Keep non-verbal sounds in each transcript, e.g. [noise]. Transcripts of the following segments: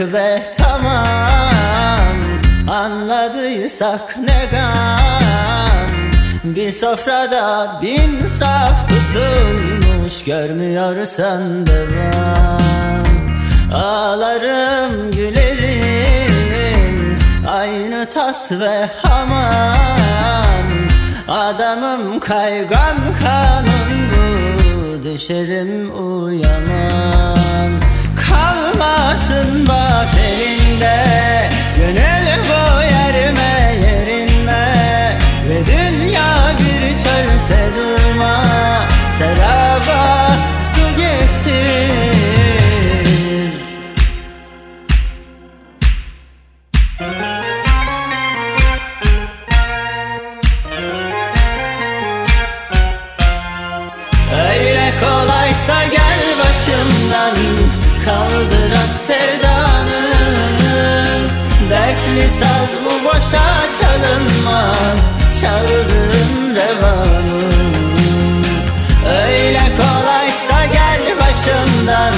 Ve tamam Anladıysak ne gam? Bir sofrada bin saf tutulmuş Görmüyorsan devam Ağlarım gülerim Aynı tas ve hamam. Adamım kaygan kanım bu Düşerim uyamam kalmasın bak elinde Gönül bu yerime yerinme Ve dünya bir çölse durma. Seraba saz bu boşa çalınmaz Çaldığın revanı Öyle kolaysa gel başımdan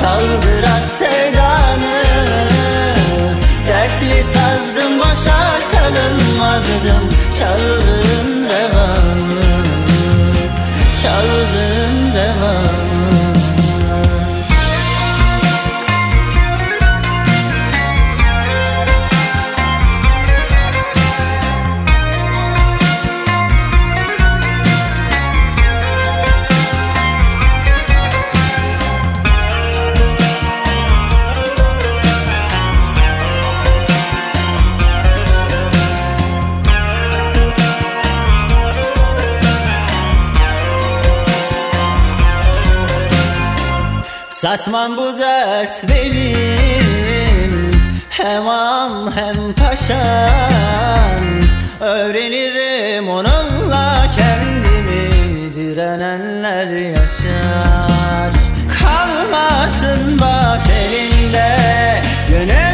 Kaldır at sevdanı. Dertli sazdım boşa çalınmazdım Çaldığın revanı Çaldığın Satmam bu dert benim. Hem am hem paşam Öğrenirim onunla kendimi. Direnenler yaşar. Kalmasın bak elinde. Gönül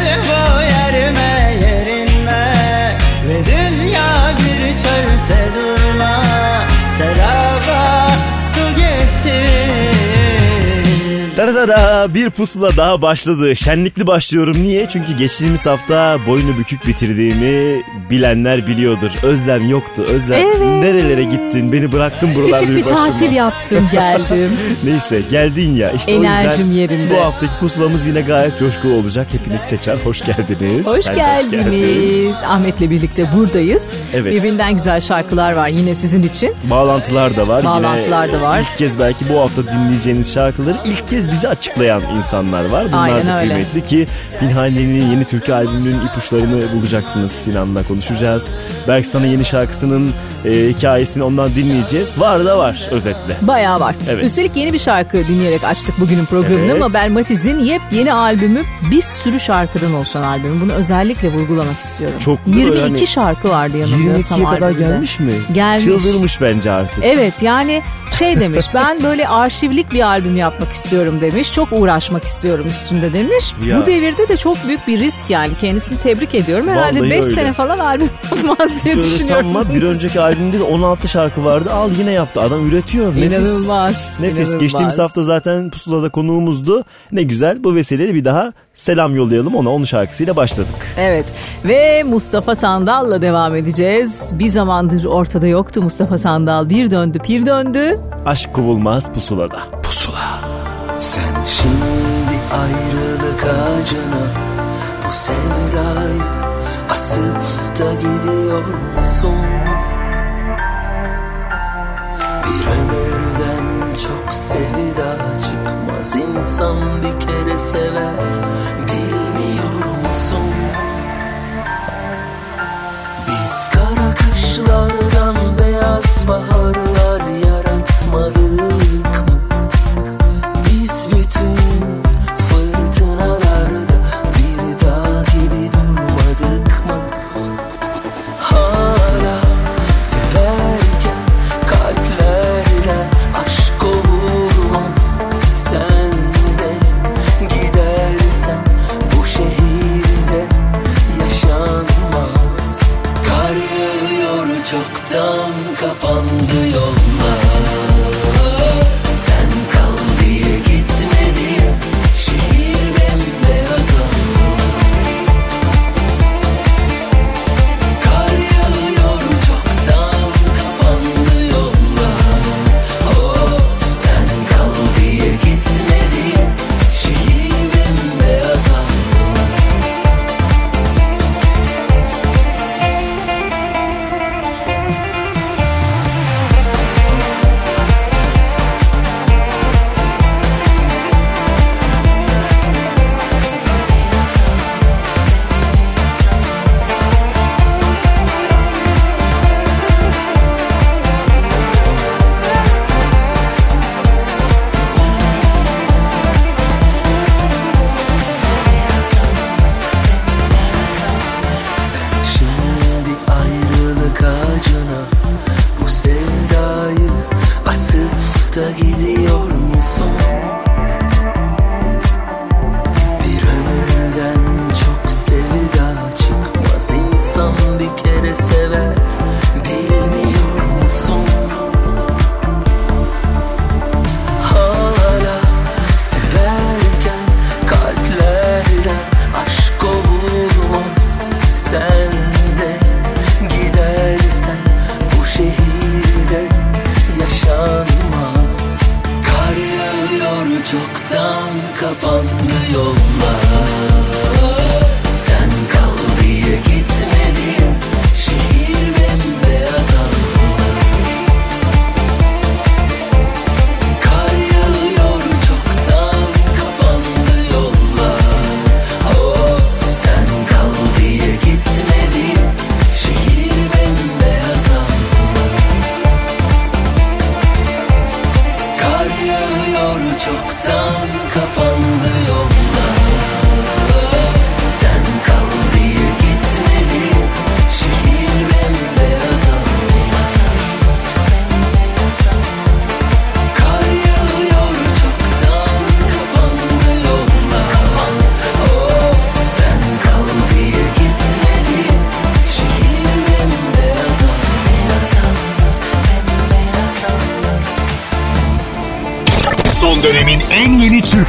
Darada bir pusula daha başladı. Şenlikli başlıyorum. Niye? Çünkü geçtiğimiz hafta boynu bükük bitirdiğimi bilenler biliyordur. Özlem yoktu. Özlem Evet. nerelere gittin? Beni bıraktın buralarda Küçük bir başıma. tatil yaptım geldim. [laughs] Neyse geldin ya. İşte o Enerjim yüzden yerinde. bu haftaki pusulamız yine gayet coşkulu olacak. Hepiniz tekrar hoş geldiniz. Hoş Sen geldiniz. Ahmet'le birlikte buradayız. Evet. Birbirinden güzel şarkılar var yine sizin için. Bağlantılar da var. Bağlantılar Yine da var. İlk kez belki bu hafta dinleyeceğiniz şarkıları ilk kez bize açıklayan insanlar var. Bunlar Aynen da öyle. kıymetli ki Pinhani'nin yeni türkü albümünün ipuçlarını bulacaksınız Sinan'la konuşacağız. Berk sana yeni şarkısının e, hikayesini ondan dinleyeceğiz. Var da var özetle. Bayağı var. Evet. Üstelik yeni bir şarkı dinleyerek açtık bugünün programını Evet. ama Mabel Matiz'in yepyeni albümü bir sürü şarkıdan oluşan albüm. Bunu özellikle vurgulamak istiyorum. Çok da 22 böyle hani şarkı vardı yanılmıyorsam 22'ye kadar albümde. gelmiş mi? Gelmiş. Çıldırmış bence artık. Evet yani şey demiş [laughs] ben böyle arşivlik bir albüm yapmak istiyorum demiş. Demiş çok uğraşmak istiyorum üstünde demiş. Ya. Bu devirde de çok büyük bir risk yani kendisini tebrik ediyorum. Herhalde Vallahi 5 öyle. sene falan albüm [laughs] yapmaz diye Öyle düşünüyorum. sanma bir [laughs] önceki albümde de 16 şarkı vardı. Al yine yaptı. Adam üretiyor. Nefis. İnanılmaz. Nefis. inanılmaz. Geçtiğimiz hafta zaten Pusula'da konuğumuzdu. Ne güzel. Bu vesileyle bir daha selam yollayalım ona. Onun şarkısıyla başladık. Evet ve Mustafa Sandal'la devam edeceğiz. Bir zamandır ortada yoktu Mustafa Sandal. Bir döndü pir döndü. Aşk kovulmaz Pusula'da. Sen şimdi ayrılık ağacına bu sevdayı asıp da gidiyor musun? Bir ömürden çok sevda çıkmaz insan bir kere sever bilmiyor musun? Biz kara kışlardan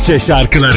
Türkçe şarkıları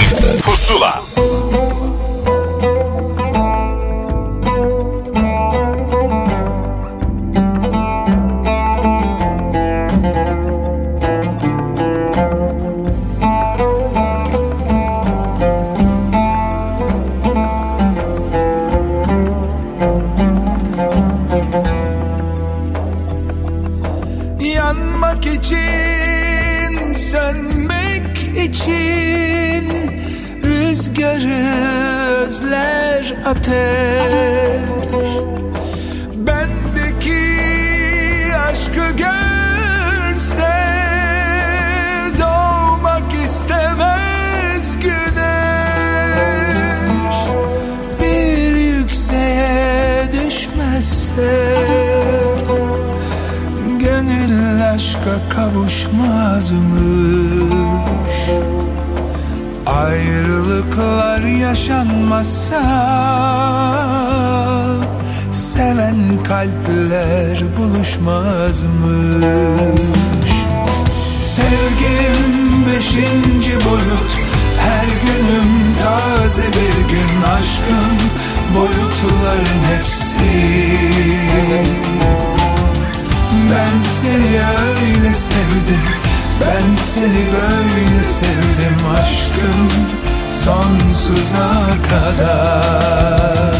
seni böyle sevdim Aşkım sonsuza kadar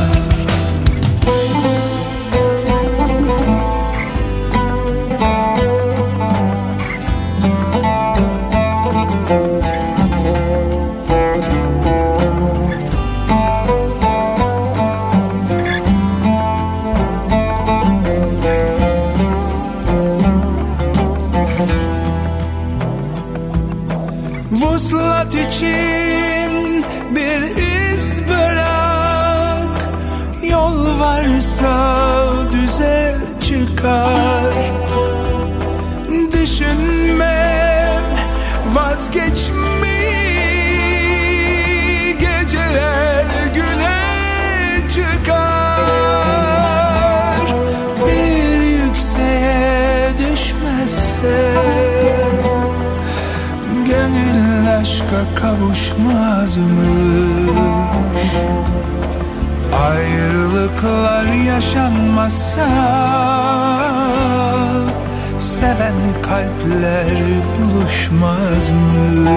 kavuşmaz mı? Ayrılıklar yaşanmasa Seven kalpler buluşmaz mı?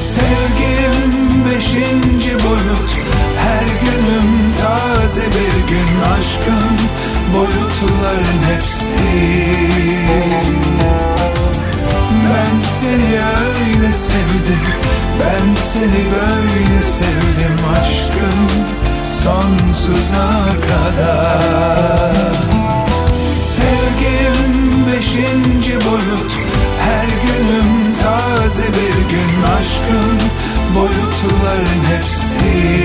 Sevgim beşinci boyut Her günüm taze bir gün Aşkın boyutların hepsi ben seni öyle sevdim. Ben seni böyle sevdim aşkım Sonsuza kadar. Sevgim beşinci boyut Her günüm taze bir gün Aşkın boyutların hepsi.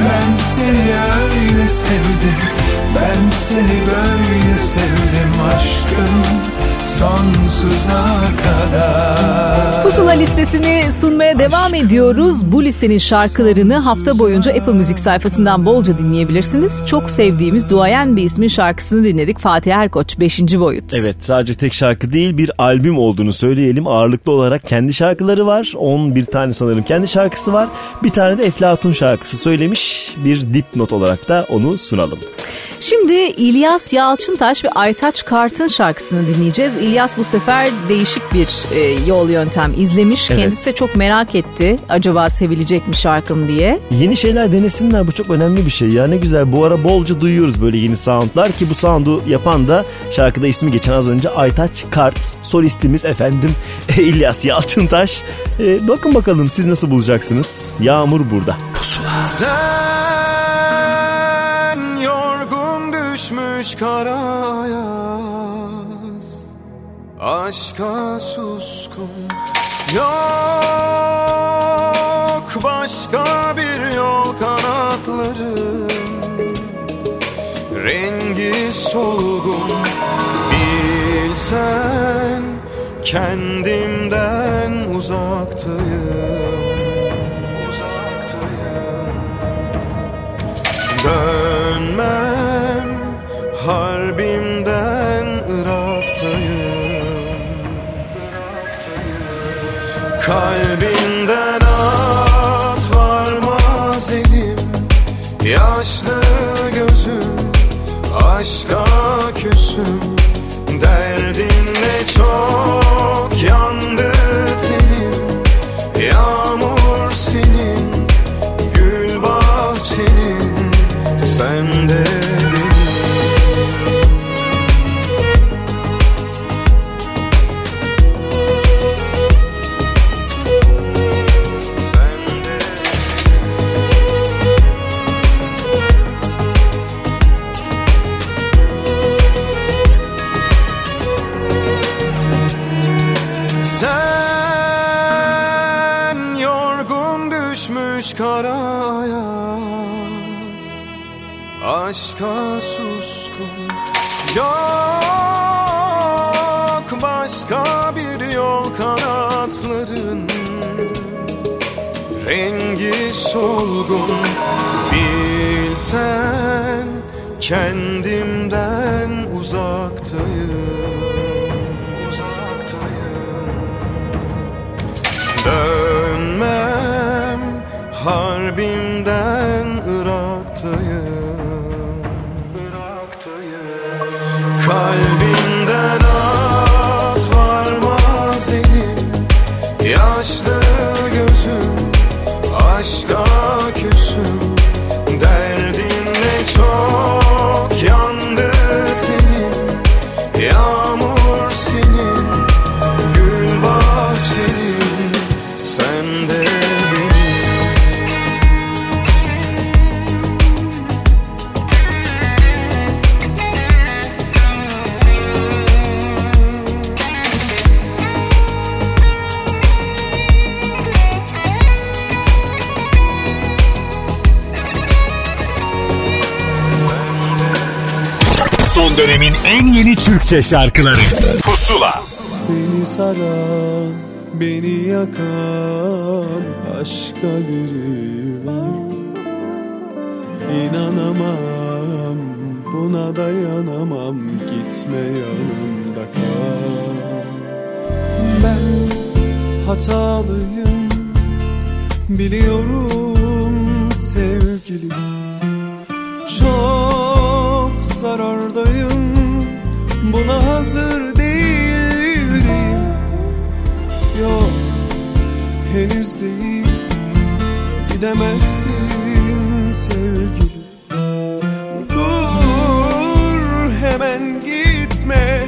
Ben seni öyle sevdim Ben seni böyle sevdim aşkım Sonsuza kadar Pusula listesini sunmaya devam ediyoruz. Bu listenin şarkılarını hafta boyunca Apple Müzik sayfasından bolca dinleyebilirsiniz. Çok sevdiğimiz duayen bir ismin şarkısını dinledik. Fatih Erkoç 5. boyut. Evet sadece tek şarkı değil bir albüm olduğunu söyleyelim. Ağırlıklı olarak kendi şarkıları var. 11 tane sanırım kendi şarkısı var. Bir tane de Eflatun şarkısı söylemiş. Bir dipnot olarak da onu sunalım. Şimdi İlyas Yalçıntaş ve Aytaç Kart'ın şarkısını dinleyeceğiz. İlyas bu sefer değişik bir e, yol yöntem izlemiş. Evet. Kendisi de çok merak etti. Acaba sevilecek mi şarkım diye. Yeni şeyler denesinler bu çok önemli bir şey ya ne güzel bu ara bolca duyuyoruz böyle yeni soundlar ki bu soundu yapan da şarkıda ismi geçen az önce Aytaç Kart solistimiz efendim [laughs] İlyas Yalçıntaş Ee, bakın bakalım siz nasıl bulacaksınız Yağmur burada Sen düşmüş karayaz Aşka suskun. Yok başka bir yol kanatların Rengi solgun. Bilsen kendimden uzaktayım. Dönmem Kalbimden at varmaz elim. Yaşlı gözüm aşka Türkçe şarkıları. Pusula. Seni saran, beni yakan başka biri var. İnanamam, buna dayanamam Gitme yanımda kal. Ben hatalıyım, biliyorum sevgilim. Çok zarardayım Buna hazır değilim Yok henüz değil. Gidemezsin sevgilim. Dur hemen gitme.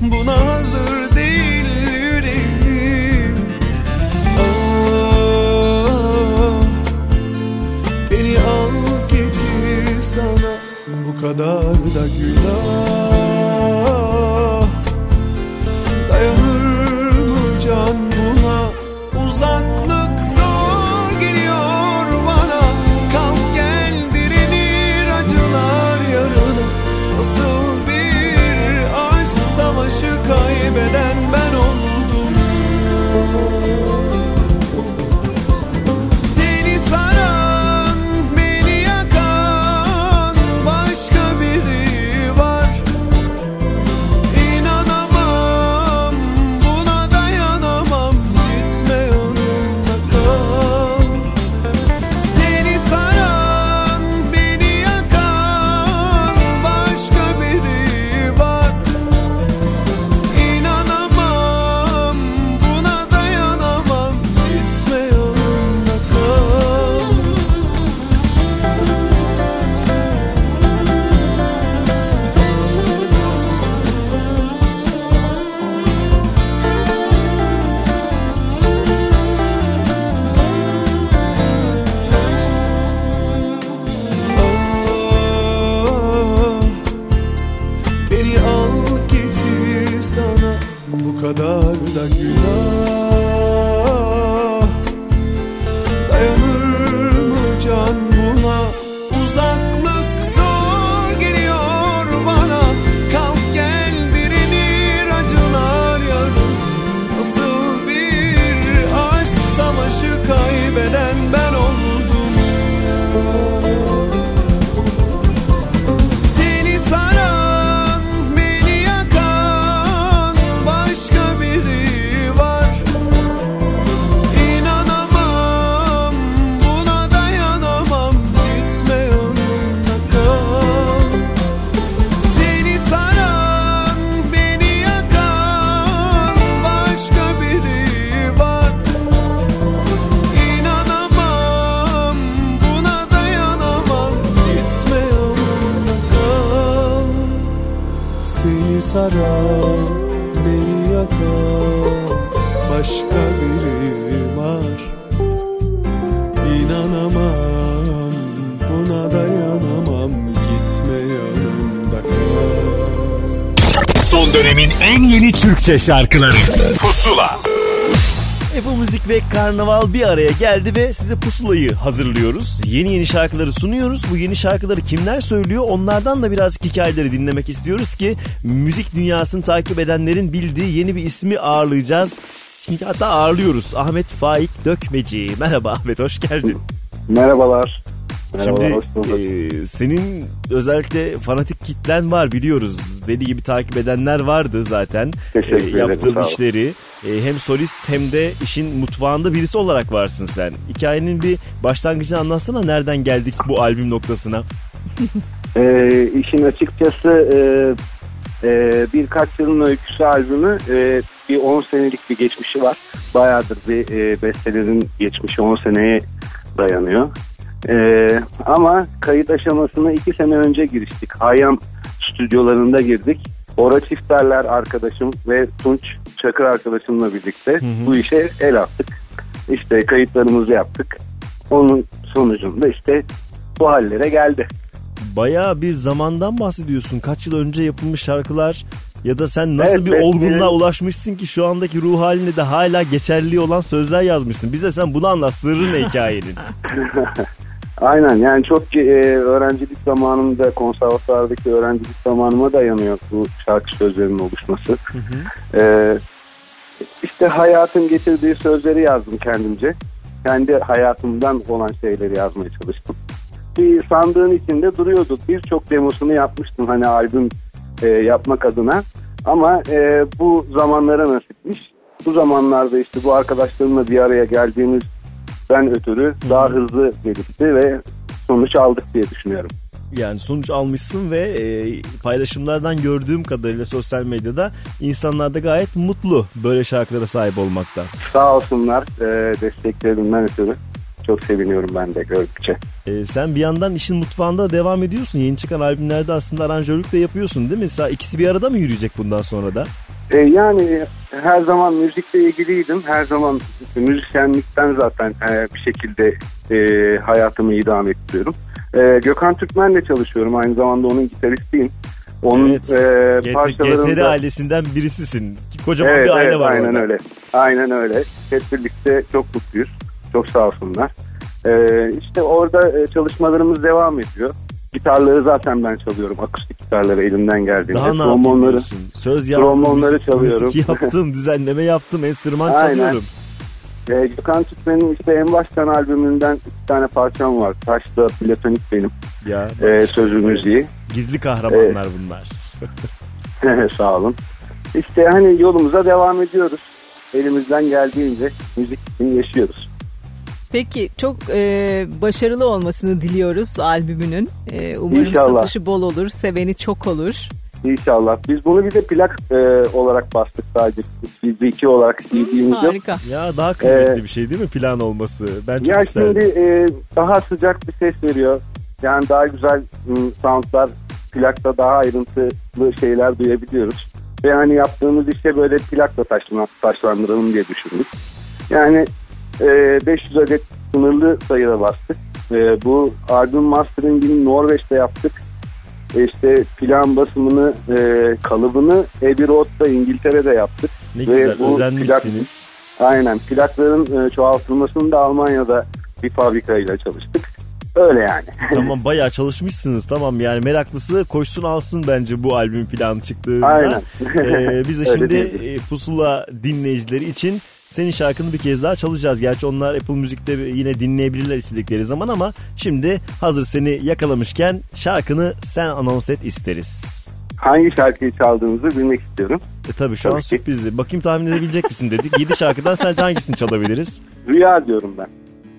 Buna hazır değil yüreğim Ah, Beni al getir sana. Bu kadar da günah better Türkçe şarkıları Pusula Apple Müzik ve Karnaval bir araya geldi ve size pusulayı hazırlıyoruz. Yeni yeni şarkıları sunuyoruz. Bu yeni şarkıları kimler söylüyor onlardan da birazcık hikayeleri dinlemek istiyoruz ki müzik dünyasını takip edenlerin bildiği yeni bir ismi ağırlayacağız. Hatta ağırlıyoruz. Ahmet Faik Dökmeci. Merhaba Ahmet hoş geldin. Merhabalar. Merhabalar, Şimdi hoş bulduk. e, senin özellikle fanatik kitlen var biliyoruz. Deli gibi takip edenler vardı zaten. Teşekkür ederim, Yaptığın işleri. E, hem solist hem de işin mutfağında birisi olarak varsın sen. Hikayenin bir başlangıcını anlatsana nereden geldik bu albüm noktasına. Ee, [laughs] işin açıkçası e, e, birkaç yılın öyküsü albümü e, bir 10 senelik bir geçmişi var. Bayağıdır bir e, bestelerin geçmişi 10 seneye dayanıyor. E, ama kayıt aşamasına 2 sene önce giriştik. Hayyam stüdyolarında girdik. Ora Çifterler arkadaşım ve Tunç Çakır arkadaşımla birlikte bu işe el attık. İşte kayıtlarımızı yaptık. Onun sonucunda işte bu hallere geldi. Bayağı bir zamandan bahsediyorsun. Kaç yıl önce yapılmış şarkılar ya da sen nasıl Evet, bir evet, olgunluğa evet. ulaşmışsın ki şu andaki ruh haline de hala geçerli olan sözler yazmışsın. Bize sen bunu anlat. Sırrı ne hikayenin? [laughs] Aynen yani çok e, öğrencilik zamanımda konservatuvardaki öğrencilik zamanıma dayanıyor bu şarkı sözlerinin oluşması. E, işte hayatın getirdiği sözleri yazdım kendimce. Kendi hayatımdan olan şeyleri yazmaya çalıştım. Bir sandığın içinde duruyordu. Birçok demosunu yapmıştım hani albüm e, yapmak adına. Ama e, bu zamanlara nasipmiş. Bu zamanlarda işte bu arkadaşlarımla bir araya geldiğimiz ben ötürü daha hızlı gelişti ve sonuç aldık diye düşünüyorum. Yani sonuç almışsın ve e, paylaşımlardan gördüğüm kadarıyla sosyal medyada insanlar da gayet mutlu böyle şarkılara sahip olmaktan. Sağ olsunlar e, desteklerinden ötürü. Çok seviniyorum ben de gördükçe. E, sen bir yandan işin mutfağında devam ediyorsun. Yeni çıkan albümlerde aslında aranjörlük de yapıyorsun değil mi? Sa- İkisi bir arada mı yürüyecek bundan sonra da? E, yani her zaman müzikle ilgiliydim. Her zaman müzisyenlikten zaten e, bir şekilde e, hayatımı idame ettiriyorum. E, Gökhan Türkmen'le çalışıyorum. Aynı zamanda onun gitaristiyim. Onun Evet. e, parçalarında... GTR ailesinden birisisin. Kocaman Evet, bir aile evet var aynen orada. öyle. Aynen öyle. Hep birlikte çok mutluyuz. Çok sağ olsunlar. Ee, işte orada e, çalışmalarımız devam ediyor. Gitarları zaten ben çalıyorum. Akustik gitarları elimden geldiğince. Daha ne Trombonları-? Söz yazdım, trombonları müzik, çalıyorum. müzik [laughs] yaptım, düzenleme yaptım, enstrüman Aynen. çalıyorum. Ee, Gökhan Türkmen'in işte en baştan albümünden iki tane parçam var. Taşta Platonik benim. Ya Ee, sözü müziği. gizli kahramanlar bunlar. [laughs] Sağ olun. İşte hani yolumuza devam ediyoruz. Elimizden geldiğince müzik için yaşıyoruz. Peki çok e, başarılı olmasını diliyoruz albümünün. E, umarım İnşallah. satışı bol olur, seveni çok olur. İnşallah. Biz bunu bir de plak e, olarak bastık sadece. CD2 olarak CD'miz yok. Harika. Ya daha kıymetli Ee, bir şey değil mi plan olması? Ben çok Ya isterdim. şimdi e, daha sıcak bir ses veriyor. Yani daha güzel m, soundlar, plakta daha ayrıntılı şeyler duyabiliyoruz. Ve hani yaptığımız işe böyle plakla taşla, taşlandıralım diye düşündük. Yani e, 500 adet sınırlı sayıda bastık. E, bu albüm masteringini Norveç'te yaptık. E, işte plan basımını, e, kalıbını Abbey Road'da İngiltere'de yaptık. Ne ve güzel bu özenmişsiniz. Aynen. Plakların e, çoğaltılmasını da Almanya'da bir fabrikayla çalıştık. Öyle yani. [laughs] tamam bayağı çalışmışsınız tamam yani meraklısı koşsun alsın bence bu albüm planı çıktığında. Aynen. Ee, biz de [laughs] şimdi e, Pusula dinleyicileri için senin şarkını bir kez daha çalacağız. Gerçi onlar Apple Müzik'te yine dinleyebilirler istedikleri zaman ama şimdi hazır seni yakalamışken şarkını sen anons et isteriz. Hangi şarkıyı çaldığınızı bilmek istiyorum. E tabii şu an Tabii ki. sürprizli. Bakayım tahmin edebilecek misin dedik. 7 şarkıdan sence hangisini çalabiliriz? Rüya diyorum ben.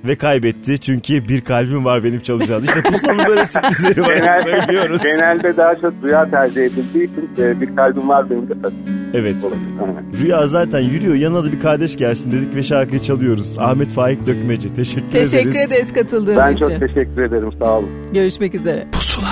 Ve kaybetti çünkü bir kalbim var benim çalacağız. İşte Pusula'nın böyle sürprizleri var hep söylüyoruz. genelde daha çok rüya tercih edildiği için e, bir kalbim var benim de. Evet. Rüya zaten yürüyor. Yanına da bir kardeş gelsin dedik ve şarkıyı çalıyoruz. Ahmet Faik Dökmeci. Teşekkür, Teşekkür ederiz. ederiz katıldığın Ben için. çok teşekkür ederim. Sağ olun. Görüşmek üzere. Bitirdim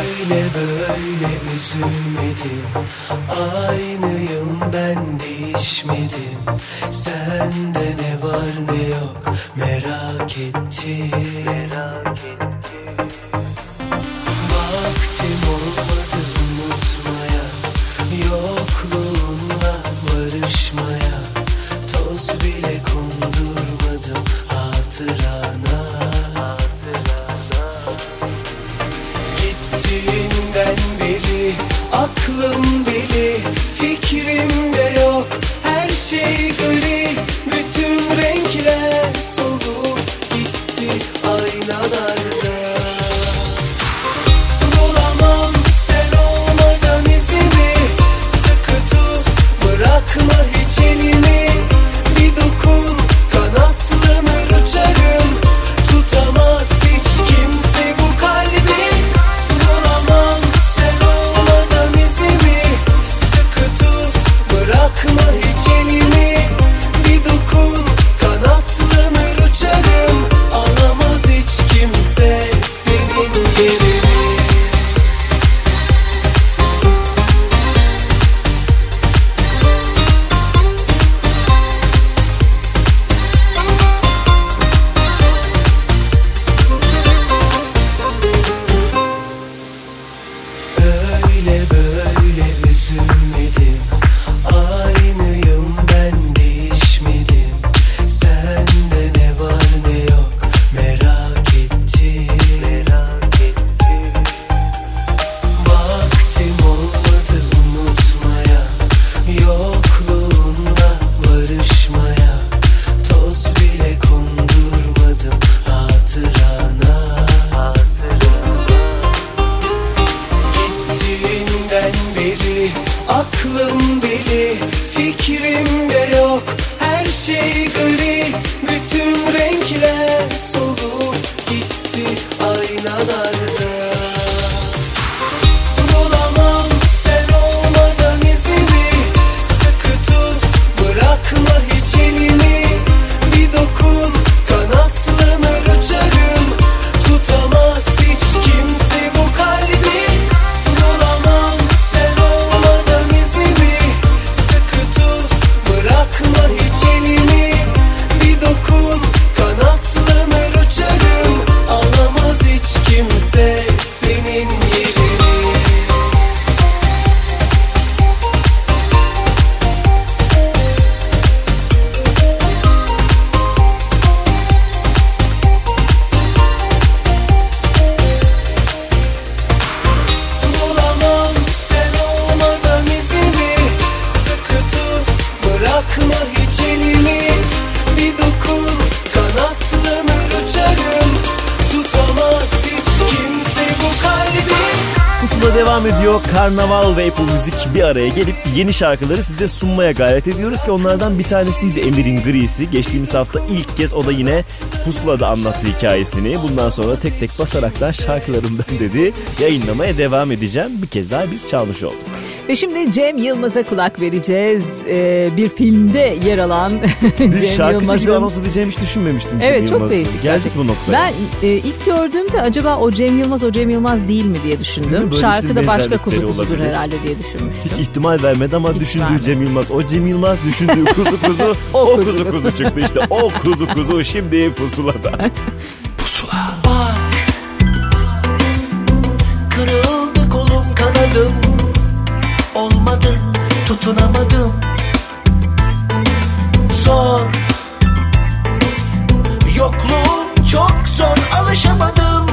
Öyle böyle üzülmedim. Aynıyım ben değişmedim. Sende ne var ne yok merak ettim. Vaktim bir araya gelip yeni şarkıları size sunmaya gayret ediyoruz ki onlardan bir tanesiydi Emir'in Grisi. Geçtiğimiz hafta ilk kez o da yine Pusula'da anlattı hikayesini. Bundan sonra tek tek basarak da şarkılarımdan dedi yayınlamaya devam edeceğim. Bir kez daha biz çalmış olduk. Ve şimdi Cem Yılmaz'a kulak vereceğiz. Ee, bir filmde yer alan [laughs] Bir Cem şarkıcı gibi Yılmaz'ın. anons edeceğimi hiç düşünmemiştim. Cem Evet çok Yılmaz'ı. değişik. Geldik gerçekten. bu noktaya. Ben e, ilk gördüğümde acaba o Cem Yılmaz o Cem Yılmaz değil mi diye düşündüm. Şarkı da başka kuzu kuzudur olabilir. herhalde diye düşünmüştüm. Hiç ihtimal vermedi ama Hiç düşündüğü vermedi. Cem Yılmaz. O Cem Yılmaz düşündüğü [laughs] kuzu kuzu O o, kuzu kuzu, kuzu. çıktı işte. O kuzu kuzu şimdi pusulada. [laughs] Kırıldı kolum kanadım tutunamadım. Zor. Yokluğum çok zor alışamadım.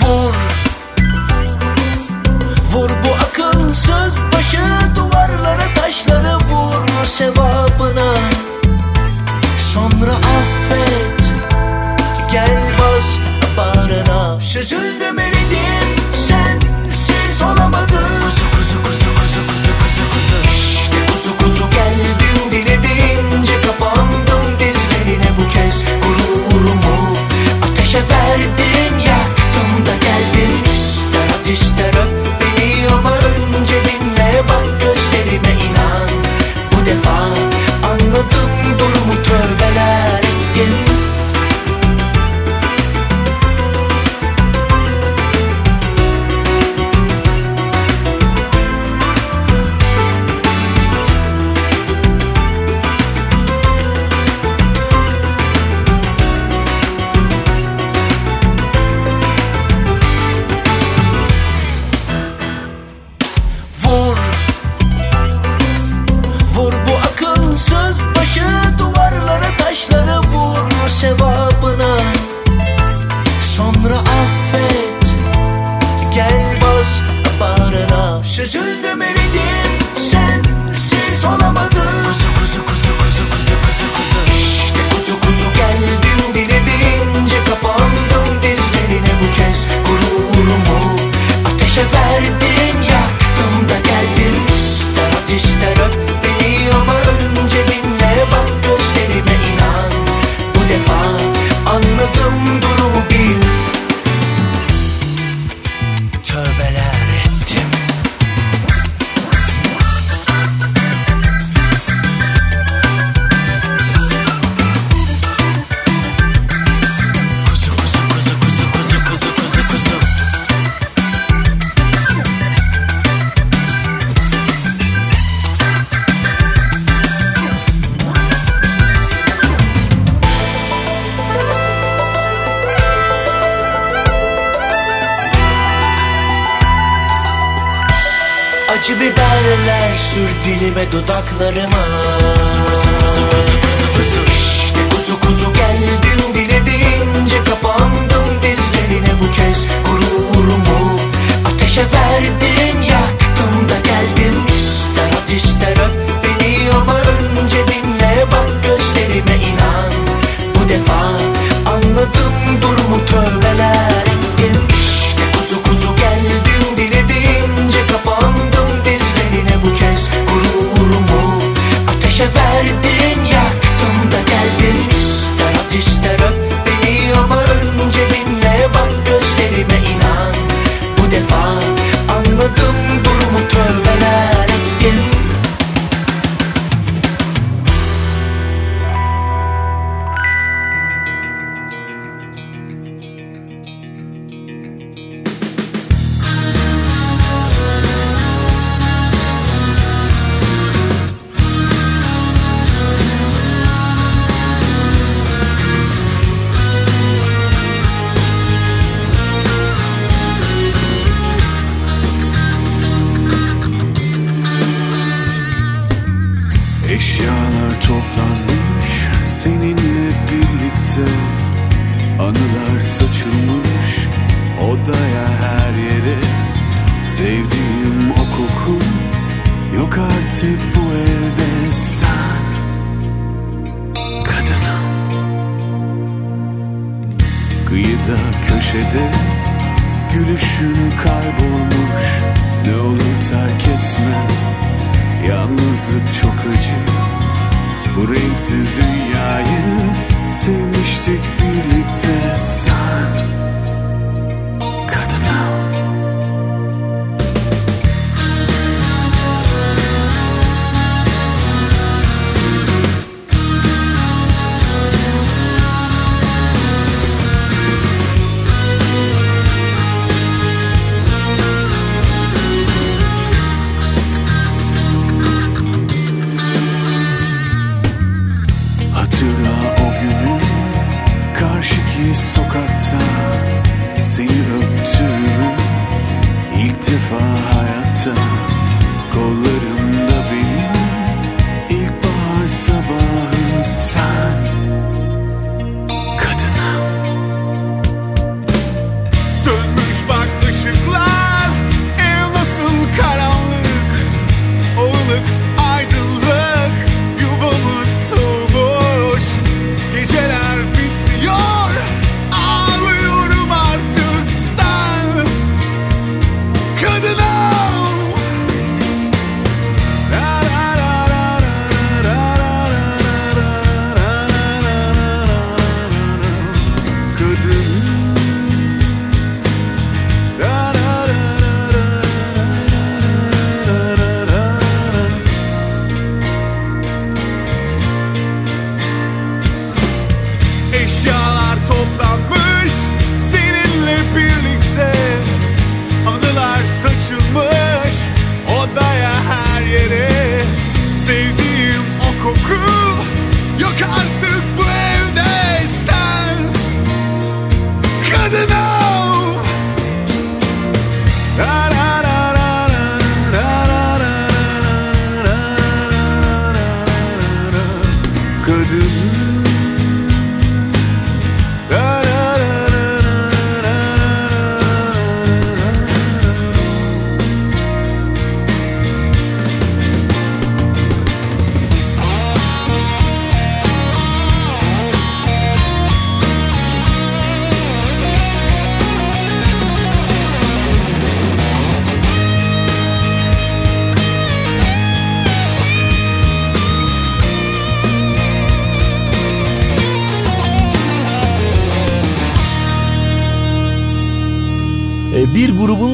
Vur. Vur bu akılsız başı duvarlara taşları vur sevabına. Sonra affet. Gel bas bağrına. Süzüldüm eridim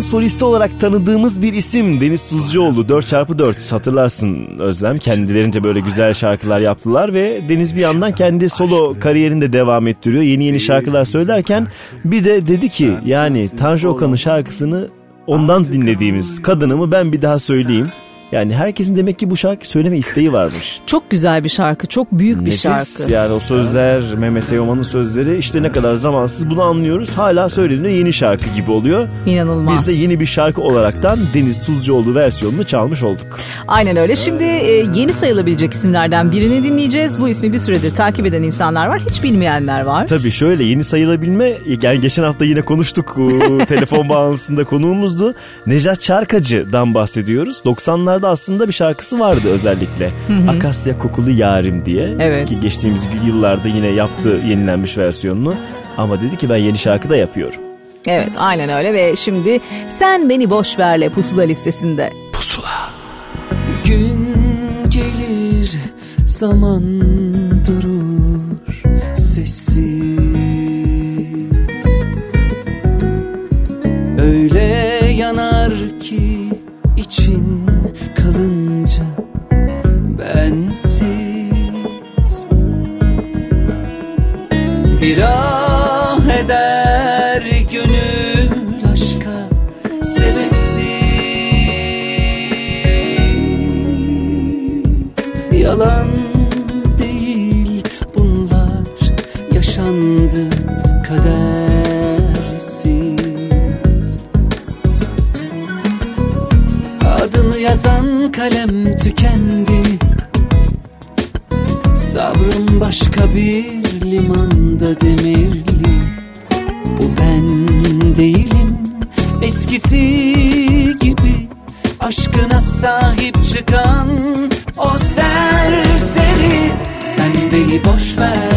solisti olarak tanıdığımız bir isim. Deniz Tuzcuoğlu 4x4 hatırlarsın Özlem kendilerince böyle güzel şarkılar yaptılar ve Deniz bir yandan kendi solo kariyerini de devam ettiriyor. Yeni yeni şarkılar söylerken bir de dedi ki yani Tanju Okan'ın şarkısını ondan dinlediğimiz kadınımı ben bir daha söyleyeyim. Yani herkesin demek ki bu şarkı söyleme isteği varmış. [laughs] Çok güzel bir şarkı. Çok büyük bir Nefis şarkı. yani o sözler Mehmet Teoman'ın sözleri işte ne kadar zamansız bunu anlıyoruz. Hala söyleniyor yeni şarkı gibi oluyor. İnanılmaz. Biz de yeni bir şarkı olaraktan Deniz Tuzcuoğlu versiyonunu çalmış olduk. Aynen öyle. Şimdi e, yeni sayılabilecek isimlerden birini dinleyeceğiz. Bu ismi bir süredir takip eden insanlar var. Hiç bilmeyenler var. Tabii şöyle yeni sayılabilme yani geçen hafta yine konuştuk o [laughs] telefon bağlantısında konuğumuzdu. Nejat Çarkacı'dan bahsediyoruz. 90'larda aslında bir şarkısı vardı özellikle. Akasya kokulu yarim diye. Evet. Ki geçtiğimiz yıllarda yine yaptı yenilenmiş versiyonunu. Ama dedi ki ben yeni şarkı da yapıyorum. Evet aynen öyle ve şimdi Sen Beni Boş Ver'le pusula listesinde. Gün gelir zaman durur sessiz Öyle yanar ki için kalınca bensiz. Bir ah eder gönül aşka sebepsiz. Yalan tükendi. Sabrım başka bir limanda demirli. Bu ben değilim eskisi gibi. Aşkına sahip çıkan o serseri. Sen beni boş ver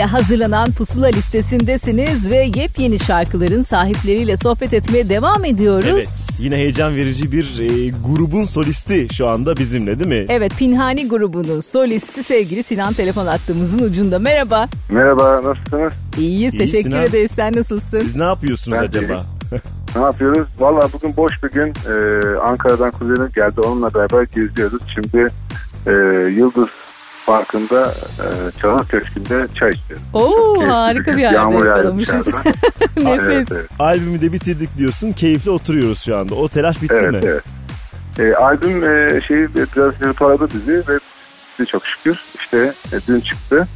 ile hazırlanan Pusula listesindesiniz ve yepyeni şarkıların sahipleriyle sohbet etmeye devam ediyoruz. Evet yine heyecan verici bir e, grubun solisti şu anda bizimle değil mi? Evet Pinhani grubunun solisti sevgili Sinan telefon attığımızın ucunda. Merhaba. Merhaba nasılsınız? İyiyiz İyi, teşekkür Sinan. ederiz. Sen nasılsın? Siz ne yapıyorsunuz Ben acaba? [laughs] Ne yapıyoruz? Valla bugün boş bir gün. Ee, Ankara'dan kuzenim geldi. Onunla beraber geziyoruz. Şimdi e, Yıldız Parkı'nda e, Çağır Köşkü'nde çay içiyoruz. Oo harika bir yerde Yağmur yakalamışız. Nefes. [laughs] Evet, evet. Albümü de bitirdik diyorsun keyifli oturuyoruz şu anda. O telaş bitti Evet, mi? evet. E, albüm e, şeyi biraz hırpaladı bizi ve bizi çok şükür işte e, dün çıktı.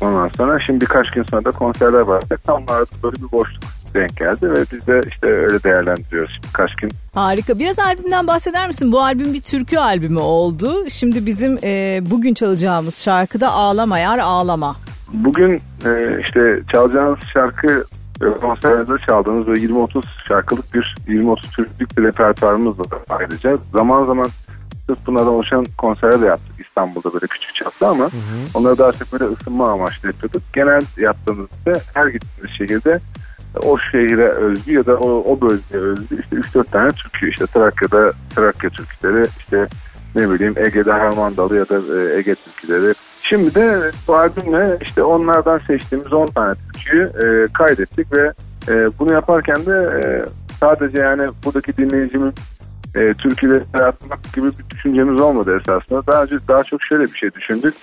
Ondan sonra şimdi birkaç gün sonra da konserler var. Tam böyle bir boşluk denk geldi ve biz de işte öyle değerlendiriyoruz birkaç gün. Harika. Biraz albümden bahseder misin? Bu albüm bir türkü albümü oldu. Şimdi bizim e, bugün çalacağımız şarkıda Ağlama Yar Ağlama. Bugün e, işte çalacağınız şarkı e, konserlerde çaldığımız böyle 20-30 şarkılık bir 20-30 türlük bir repertuarımız var ayrıca. Zaman zaman sırf bunlardan oluşan konserler de yaptık İstanbul'da böyle küçük çaplı ama onları daha çok böyle ısınma amaçlı yapıyorduk. Genel yaptığımızda her gittiğimiz şehirde o şehire özgü ya da o, o bölgeye özgü işte 3-4 tane türkü işte Trakya'da Trakya türküleri işte ne bileyim Ege'de Harmandalı ya da e, Ege türküleri. Şimdi de bu albümle işte onlardan seçtiğimiz 10 tane türküyü e, kaydettik ve e, bunu yaparken de e, sadece yani buradaki dinleyicimin e, türküleri yaratmak gibi bir düşüncemiz olmadı esasında. Daha önce daha çok şöyle bir şey düşündük.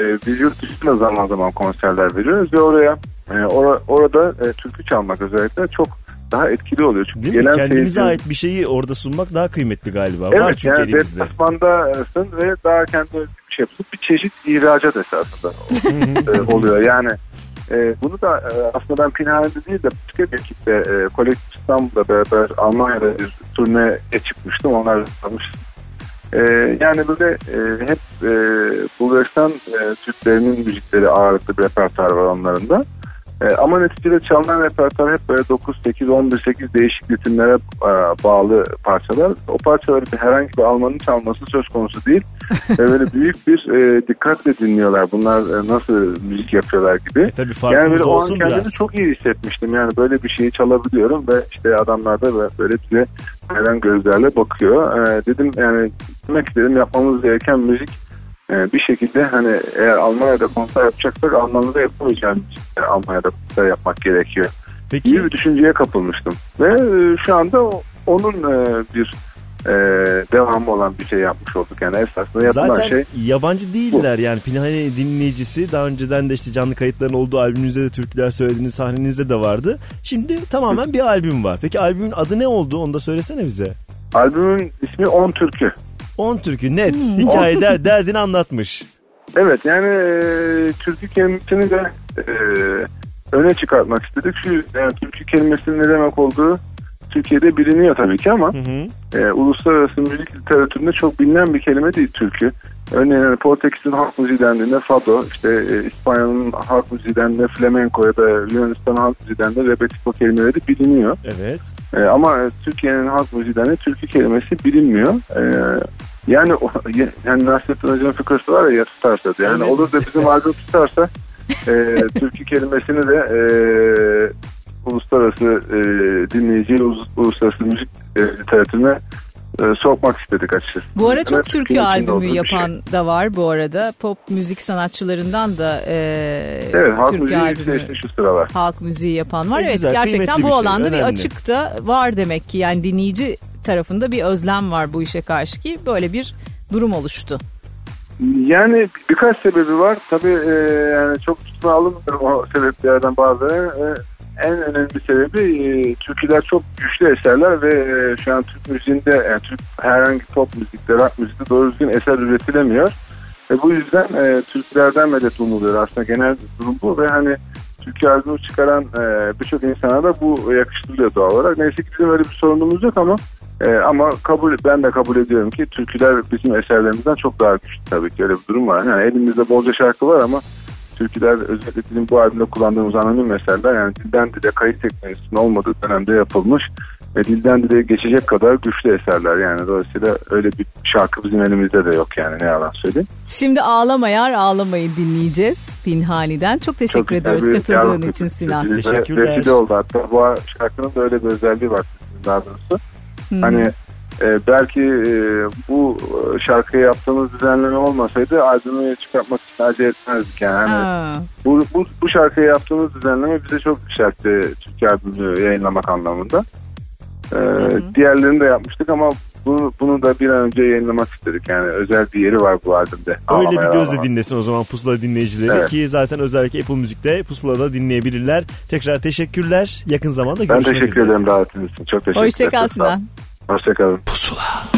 E, biz yurt dışında zaman zaman konserler veriyoruz ve oraya e, ora- orada e, türkü çalmak özellikle çok daha etkili oluyor. Çünkü Değil gelen Kendimize seyircinin- ait bir şeyi orada sunmak daha kıymetli galiba. Var Evet çünkü yani elimizde. deplasmandasın ve daha kendi bir şey yapıyorsun. Bir çeşit ihracat esasında [laughs] e, oluyor. Yani e, bunu da e, aslında ben Pinhane'de değil de başka bir ekiple e, Kolektif İstanbul'da beraber Almanya'da bir turneye çıkmıştım. Onlar tanıştım. E, yani böyle e, hep e, Bulgaristan e, Türklerinin müzikleri ağırlıklı bir repertuar var onların da. E, ama neticede çalınan repertuar hep böyle 9, 8, 11, 8 değişik ritimlere e, bağlı parçalar. O parçaları bir herhangi bir Almanın çalması söz konusu değil. [laughs] Ve böyle büyük bir e, dikkatle dinliyorlar. Bunlar e, nasıl müzik yapıyorlar gibi. E, tabii Yani böyle o an kendimi biraz. çok iyi hissetmiştim. Yani böyle bir şeyi çalabiliyorum ve işte adamlar da böyle- böyle bize hayran gözlerle bakıyor. E, dedim yani demek istedim yapmamız gereken müzik e, bir şekilde hani eğer Almanya'da konser yapacaksak Almanya'da yapamayacağımız müzikleri Almanya'da konser yapmak gerekiyor. Peki İyi bir düşünceye kapılmıştım. Ve e, şu anda onun e, bir e, devamı olan bir şey yapmış olduk. Yani esasında yapılan Zaten şey yabancı değiller yani Pinhane dinleyicisi daha önceden de işte canlı kayıtların olduğu albümünüzde de türküler söylediğiniz sahnenizde de vardı. Şimdi tamamen bir albüm var. Peki albümün adı ne oldu onu da söylesene bize. albümün ismi 10 Türkü. 10 türkü net hikaye der, [laughs] derdini anlatmış. Evet yani e, türkü kelimesini de e, öne çıkartmak istedik. Şu yani türkü kelimesinin ne demek olduğu Türkiye'de biliniyor tabii ki ama Hı hı. e, uluslararası müzik literatüründe çok bilinen bir kelime değil türkü. Örneğin yani Portekiz'in halk müziği dendiğinde fado, işte e, İspanya'nın halk müziği dendiğinde flamenco ya da Yunanistan halk müziği dendiğinde rebetiko kelimeleri biliniyor. Evet. E, ama e, Türkiye'nin halk müziği dendiğinde türkü kelimesi bilinmiyor. E, yani yani Nasrettin Hoca'nın fıkrası var ya ya tutarsa diye. yani Evet. olur da bizim albüm tutarsa e, [laughs] türkü kelimesini de e, uluslararası e, dinleyici ulus- uluslararası müzik e, literatürüne sokmak istedik açıkçası. Bu ara çok türkü albümü yapan şey. da var bu arada. Pop müzik sanatçılarından da e, Evet halk türkü müziği albümü. şu sıralar. halk müziği yapan var. Ne Evet güzel, gerçekten bu bir şey, alanda bir açık da var demek ki. Yani dinleyici tarafında bir özlem var bu işe karşı ki böyle bir durum oluştu. Yani birkaç sebebi var. Tabii e, yani çok tutma alınmıyorum o sebeplerden bazıları. E, en önemli sebebi e, türküler çok güçlü eserler ve e, şu an Türk müziğinde yani Türk herhangi pop müzikte, rock müzikte doğru düzgün eser üretilemiyor. Ve bu yüzden e, türkülerden medet umuluyor. Aslında genel durum bu ve hani türkü albümü çıkaran e, birçok insana da bu yakıştırılıyor doğal olarak. Neyse ki bizim öyle bir sorunumuz yok ama e, ama kabul ben de kabul ediyorum ki türküler bizim eserlerimizden çok daha güçlü tabii ki öyle bir durum var. Yani elimizde bolca şarkı var ama türküler özellikle bizim bu albümde kullandığımız anonim eserler yani dilden dile kayıt teknolojisinin olmadığı dönemde yapılmış ve dilden dile geçecek kadar güçlü eserler yani dolayısıyla öyle bir şarkı bizim elimizde de yok yani ne yalan söyleyeyim. Şimdi Ağlama Yar Ağlamayı dinleyeceğiz Pinhani'den. Çok teşekkür Çok ediyoruz bir katıldığın için kız Sinan. Teşekkürler. Vesile oldu hatta bu şarkının da öyle bir özelliği var daha doğrusu. Hı. Hani e, belki e, bu şarkıyı yaptığımız düzenleme olmasaydı albümü çıkartmak için acele etmezdik yani. Hani Ha. bu, bu, bu şarkıyı yaptığımız düzenleme bize çok düşertti Türkiye albümü yayınlamak anlamında. E, hı. Diğerlerini de yapmıştık ama bunu, bunu da bir an önce yayınlamak istedik. Yani özel bir yeri var bu albümde. Öyle Ağlamaya bir gözle Ağlama. dinlesin o zaman Pusula dinleyicileri Evet. ki zaten özellikle Apple Müzik'te Pusula'da dinleyebilirler. Tekrar teşekkürler. Yakın zamanda Ben görüşmek teşekkür üzere. ederim davetiniz için. Çok teşekkür ederim. Hoşçakal Sinan. Hoşçakalın. Ağlama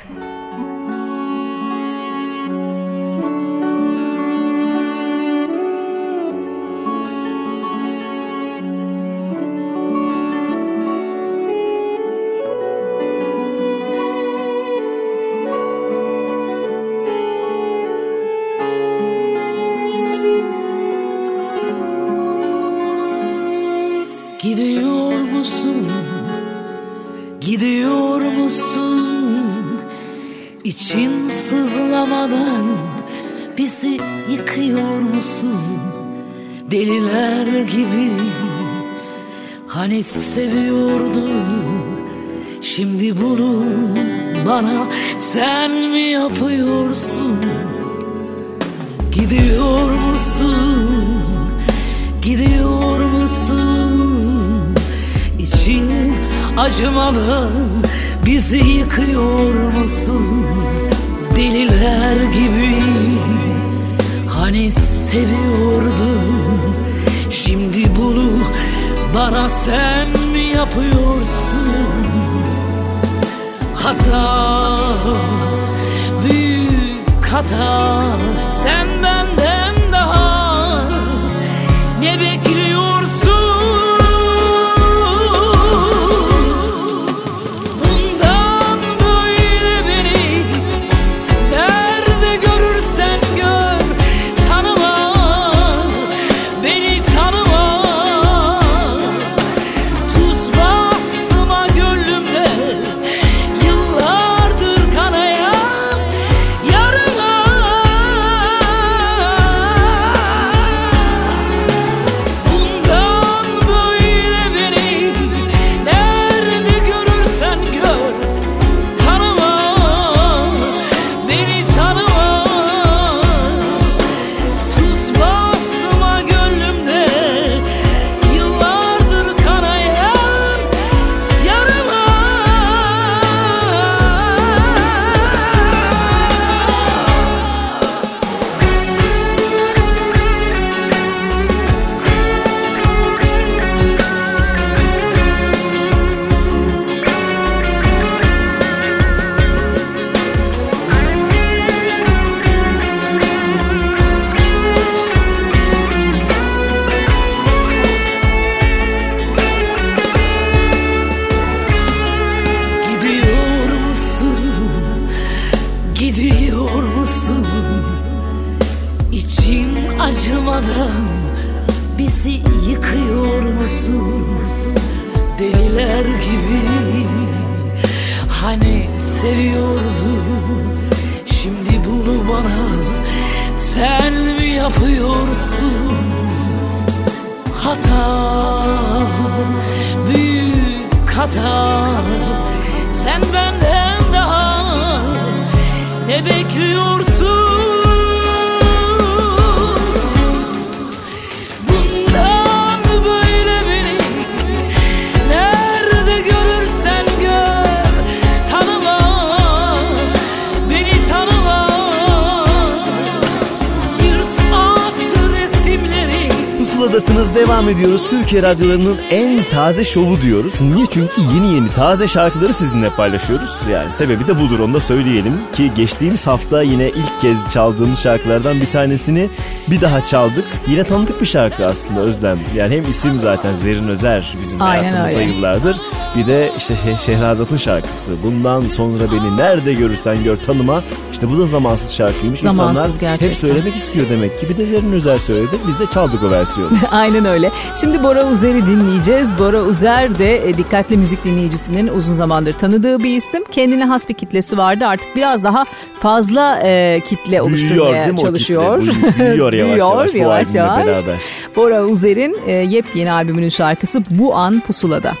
Türkiye radyolarının en taze şovu diyoruz. Niye? Çünkü yeni yeni taze şarkıları sizinle paylaşıyoruz. Yani sebebi de budur onu da söyleyelim. Ki geçtiğimiz hafta yine ilk kez çaldığımız şarkılardan bir tanesini bir daha çaldık. Yine tanıdık bir şarkı aslında Özlem. Yani hem isim zaten Zerrin Özer bizim Aynen hayatımızda öyle. yıllardır. Bir de işte Şeh- Şehrazat'ın şarkısı. Bundan sonra beni nerede görürsen gör tanıma. İşte bu da zamansız şarkıymış. Zamansız İnsanlar gerçekten. hep söylemek istiyor demek ki. Bir de Zerrin Özer söyledi. Biz de çaldık o versiyonu. [laughs] Aynen öyle. Şimdi Bora Uzer'i dinleyeceğiz. Bora Uzer de e, dikkatli müzik dinleyicisinin uzun zamandır tanıdığı bir isim. Kendine has bir kitlesi vardı. Artık biraz daha fazla e, kitle Büyüyor oluşturmaya o çalışıyor. kitle? Büyüyor [laughs] yavaş yavaş bu albümle beraber. Bora Uzer'in e, yepyeni albümünün şarkısı Bu An Pusula'da.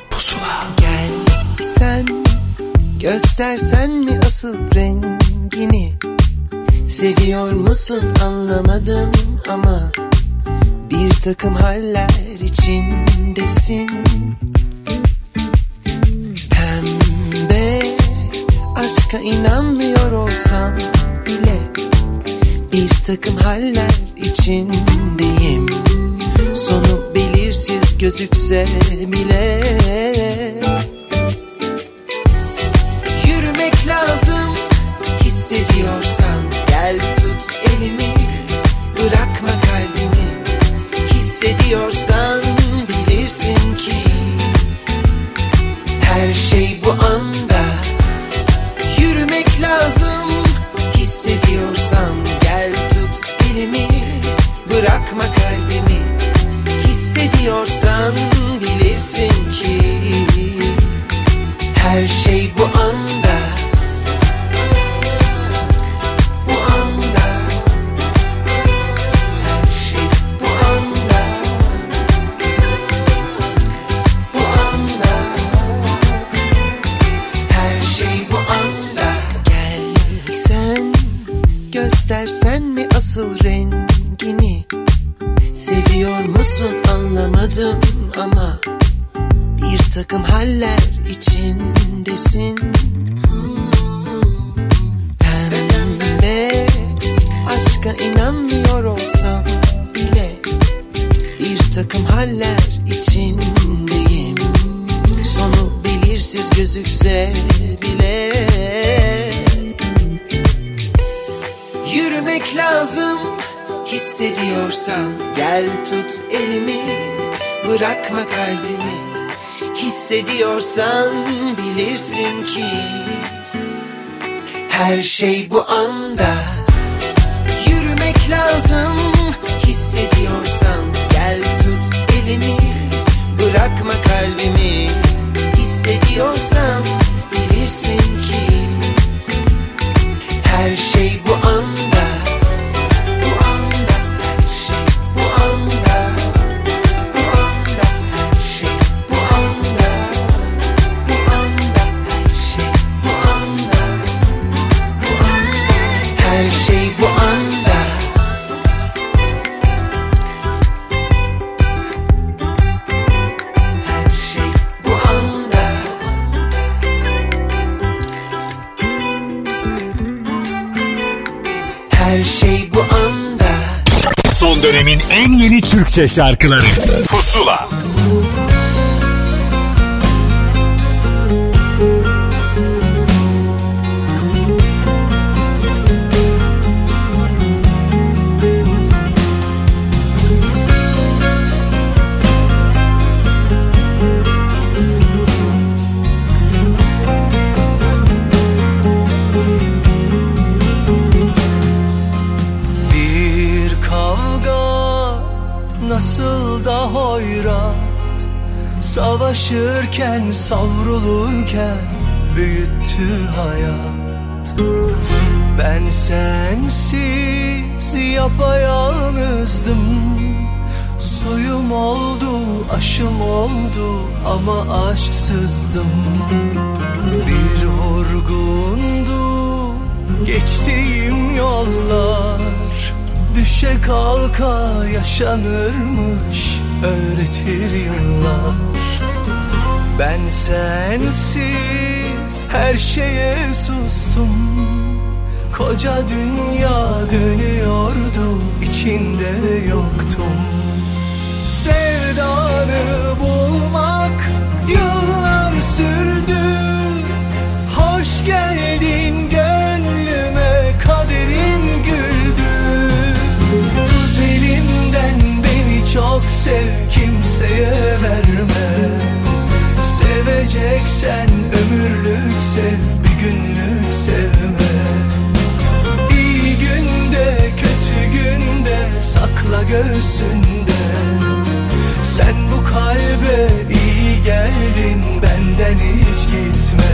Göstersen mi asıl rengini? Seviyor musun anlamadım ama Bir takım haller içindesin. Pembe aşka inanmıyor olsam bile Bir takım haller içindeyim. Sonu belirsiz gözükse bile Hissediyorsan bilirsin ki Her şey bu anda bırakma kalbimi. Hissediyorsan bilirsin ki Her şey bu anda Türkçe şarkıları savrulurken büyüttü hayat. Ben sensiz yapayalnızdım. Suyum oldu, aşım oldu ama aşksızdım. Bir vurgundu geçtiğim yollar. Düşe kalka yaşanırmış öğretir yıllar Ben sensiz her şeye sustum. Koca dünya dönüyordu içinde yoktum. Sevdanı bulmak yıllar sürdü. Hoş geldin gönlüme kaderin güldü. Tut elimden beni çok sev kimseye verme Seveceksen ömürlük sev bir günlük sevme İyi günde kötü günde sakla göğsünde. Sen bu kalbe iyi geldin benden hiç gitme.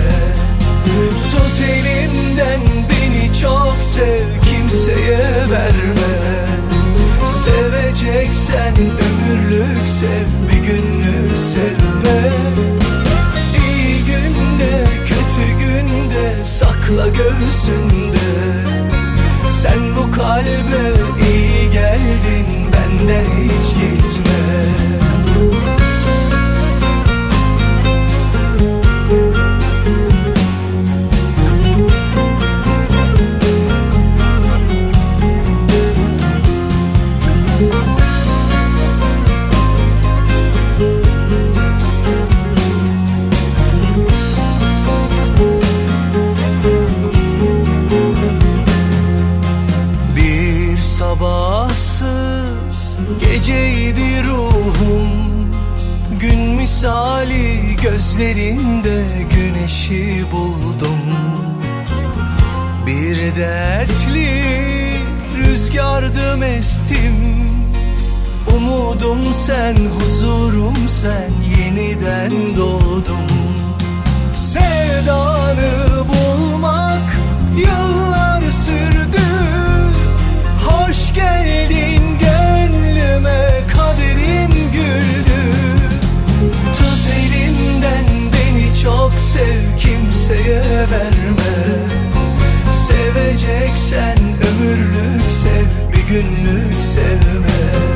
Tut elimden beni çok sev kimseye verme. Seveceksen ömürlük sev bir günlük sevme günde sakla göğsünde. Sen bu kalbe iyi geldin benden hiç gitme geceydi ruhum. Gün misali gözlerinde güneşi buldum. Bir dertli rüzgardım estim Umudum sen, huzurum sen Yeniden doğdum. Sevdanı bulmak yıllar sürdü. Hoş geldin gönlüme kaderim güldü Tut elimden beni çok sev kimseye verme Seveceksen ömürlük sev bir günlük sevme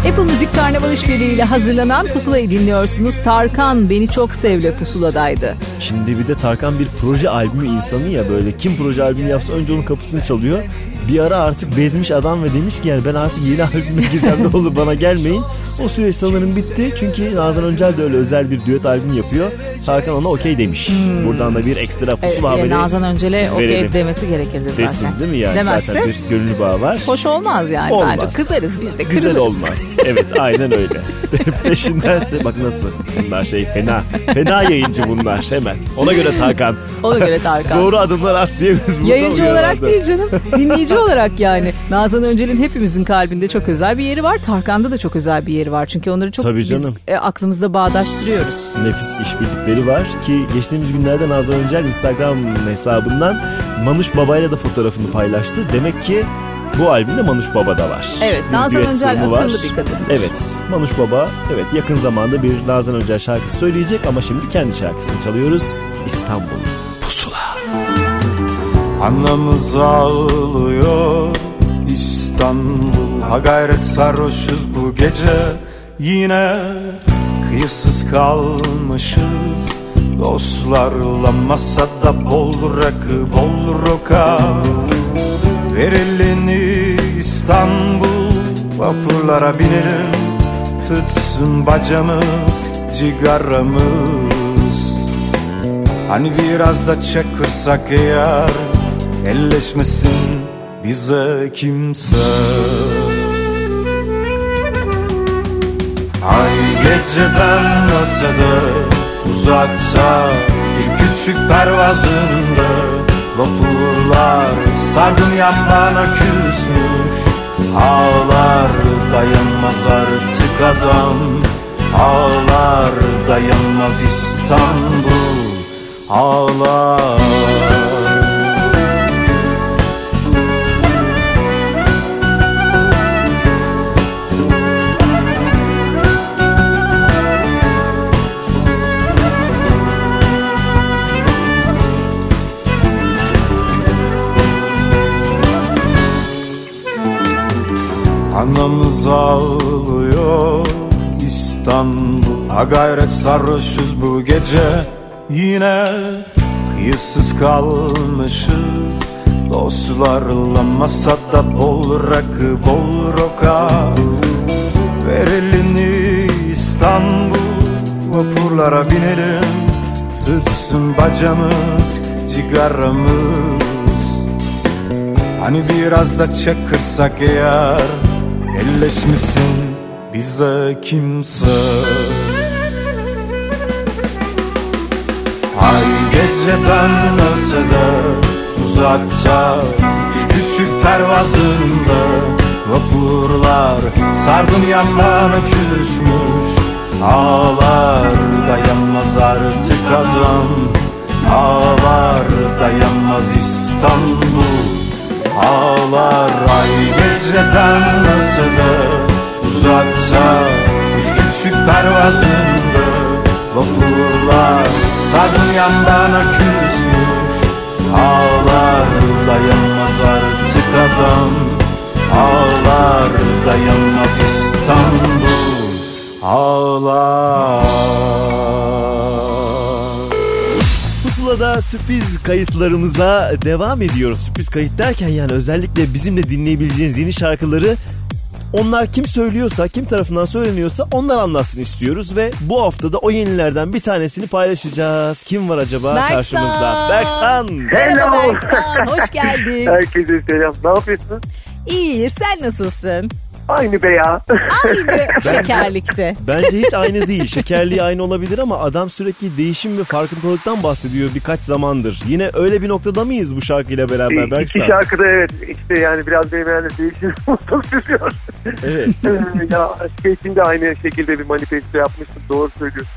Apple Müzik Karnaval İşbirliği ile hazırlanan Pusulayı dinliyorsunuz. Tarkan Beni Çok Sevle pusuladaydı. Şimdi bir de Tarkan bir proje albümü insanı ya böyle kim proje albümü yapsa önce onun kapısını çalıyor. Bir ara artık bezmiş adam ve demiş ki yani ben artık yeni albüme gireceğim ne olur bana gelmeyin. O süreç sanırım bitti çünkü Nazan Öncel de öyle özel bir düet albüm yapıyor. Tarkan ona okey demiş. Buradan da bir ekstra Evet, pusula e, haberi Nazan Öncel'e okey demesi gerekirdi zaten. Desin değil mi yani? Demezse Zaten bir gönül bağı var. hoş olmaz yani Olmaz. bence. Kızarız biz de Güzel kırılırız. olmaz. Evet aynen öyle. [laughs] Peşindense bak nasıl. Bunlar şey fena. Fena yayıncı bunlar hemen. Ona göre Tarkan. Ona göre [laughs] Tarkan. Doğru adımlar at diye biz burada Yayıncı olarak değil canım. Dinleyici [laughs] olarak yani. Nazan Öncel'in hepimizin kalbinde çok özel bir yeri var. Tarkan'da da çok özel bir yeri var. Çünkü onları çok Tabii biz canım. e, aklımızda bağdaştırıyoruz. Nefis işbirlikleri var ki geçtiğimiz günlerde Nazan Öncel Instagram hesabından Manuş Baba'yla da fotoğrafını paylaştı. Demek ki bu albümde Manuş Baba da var. Evet, Bir Nazan Öncel akıllı bir kadındır. Evet Manuş Baba evet yakın zamanda bir Nazan Öncel şarkısı söyleyecek ama şimdi kendi şarkısını çalıyoruz. İstanbul. Anlamız ağlıyor İstanbul Ha gayret sarhoşuz bu gece. Yine kıyısız kalmışız. Dostlarla masada bol rakı bol roka. Ver elini İstanbul Vapurlara binelim. Tutsun bacamız Cigaramız. Hani biraz da çakırsak eğer Elleşmesin bize kimse. Ay geceden ötede Uzakta bir küçük pervazında Vapurlar sardım yan bana küsmüş. Ağlar dayanmaz artık adam Ağlar dayanmaz İstanbul. Ağlar Anamız ağlıyor İstanbul. Ha gayret sarhoşuz bu gece. Yine kıyısız kalmışız. Dostlarla masada bol rakı bol roka. Ver elini İstanbul. Vapurlara binelim. Tütsün bacamız cigaramız. Hani biraz da çakırsak eğer Elleşmesin bize kimse. Ay geceden ötede uzakta Bir küçük pervazında Vapurlar sardım yanlarına küsmüş Ağlar dayanmaz artık adam Ağlar dayanmaz İstanbul Ağlar ay geceden ötede Uzakta bir küçük pervazında Vapurlar sardım yanlarına küsmüş Ağlar dayanmaz artık adam. Ağlar dayanmaz İstanbul Ağlar Pusula'da sürpriz kayıtlarımıza devam ediyoruz. Sürpriz kayıt derken yani özellikle bizimle dinleyebileceğiniz yeni şarkıları onlar kim söylüyorsa, kim tarafından söyleniyorsa onlar anlatsın istiyoruz ve bu hafta da o yenilerden bir tanesini paylaşacağız. Kim var acaba Berksan. karşımızda? Berksan. Merhaba Berksan, hoş geldin. Herkese selam. Ne yapıyorsun? İyi, sen nasılsın? Aynı be ya. Aynı [laughs] şekerlikte. Bence hiç aynı değil. Şekerliği aynı olabilir ama adam sürekli değişim ve farkındalıktan bahsediyor birkaç zamandır. Yine öyle bir noktada mıyız bu şarkıyla beraber İki Berksan? şarkıda evet işte yani biraz benim herhalde değişim [laughs] sürüyor. Evet. [laughs] ya şey için de aynı şekilde bir manifesto yapmıştım. Doğru söylüyorsun.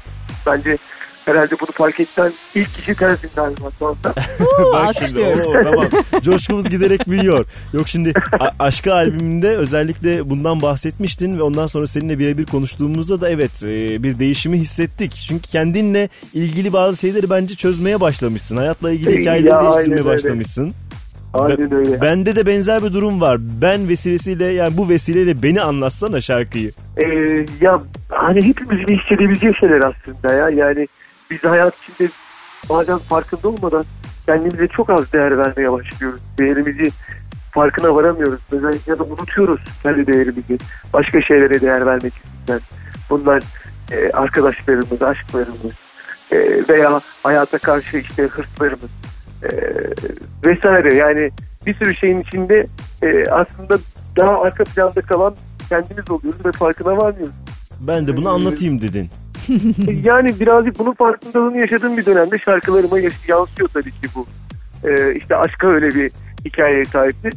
Bence herhalde bunu fark eden ilk kişi galiba şu anda. [laughs] Bak şimdi oo, tamam. [laughs] Coşkumuz giderek büyüyor. Yok şimdi A- Aşkı albümünde özellikle bundan bahsetmiştin ve ondan sonra seninle birebir konuştuğumuzda da evet e, bir değişimi hissettik. Çünkü kendinle ilgili bazı şeyleri bence çözmeye başlamışsın. Hayatla ilgili Ya, hikayeleri aynen değiştirmeye öyle. başlamışsın. Aynen öyle. Bende de benzer bir durum var. Ben vesilesiyle yani bu vesileyle beni anlatsana şarkıyı. Ee, ya hani hepimizin hissedebileceği şeyler aslında ya. Yani biz hayat içinde bazen farkında olmadan kendimize çok az değer vermeye başlıyoruz. Değerimizi farkına varamıyoruz. Ya da unutuyoruz kendi değerimizi. Başka şeylere değer vermek yüzünden. Bunlar e, arkadaşlarımız, aşklarımız e, veya hayata karşı işte hırslarımız e, vesaire. Yani bir sürü şeyin içinde e, aslında daha arka planda kalan kendimiz oluyoruz ve farkına varmıyoruz. Ben de bunu anlatayım dedin. [laughs] yani birazcık bunun farkındalığını yaşadığım bir dönemde şarkılarıma yansıyor tabii ki bu. Ee, işte aşka öyle bir hikayeye sahipti.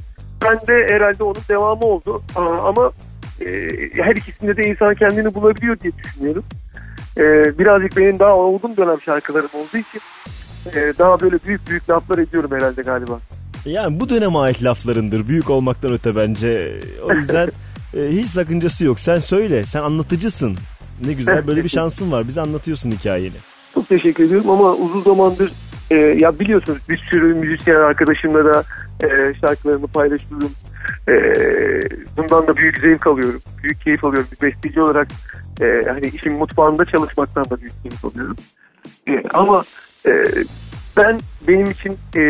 Ben de herhalde onun devamı oldu. Aa, ama e, her ikisinde de insan kendini bulabiliyor diye düşünüyorum. Ee, birazcık benim daha olgun dönem şarkılarım olduğu için e, daha böyle büyük büyük laflar ediyorum herhalde galiba. Yani bu döneme ait laflarındır. Büyük olmaktan öte bence. O yüzden [laughs] e, hiç sakıncası yok. Sen söyle. Sen anlatıcısın. Ne güzel böyle bir şansın var. Bize anlatıyorsun hikayeni. Çok teşekkür ediyorum ama uzun zamandır e, ya biliyorsunuz bir sürü müzisyen arkadaşımla da e, şarkılarımı paylaşıyorum. E, bundan da büyük zevk alıyorum. Büyük keyif alıyorum. Bir besteci olarak e, hani işin mutfağında çalışmaktan da büyük keyif alıyorum. E, ama e, ben benim için e,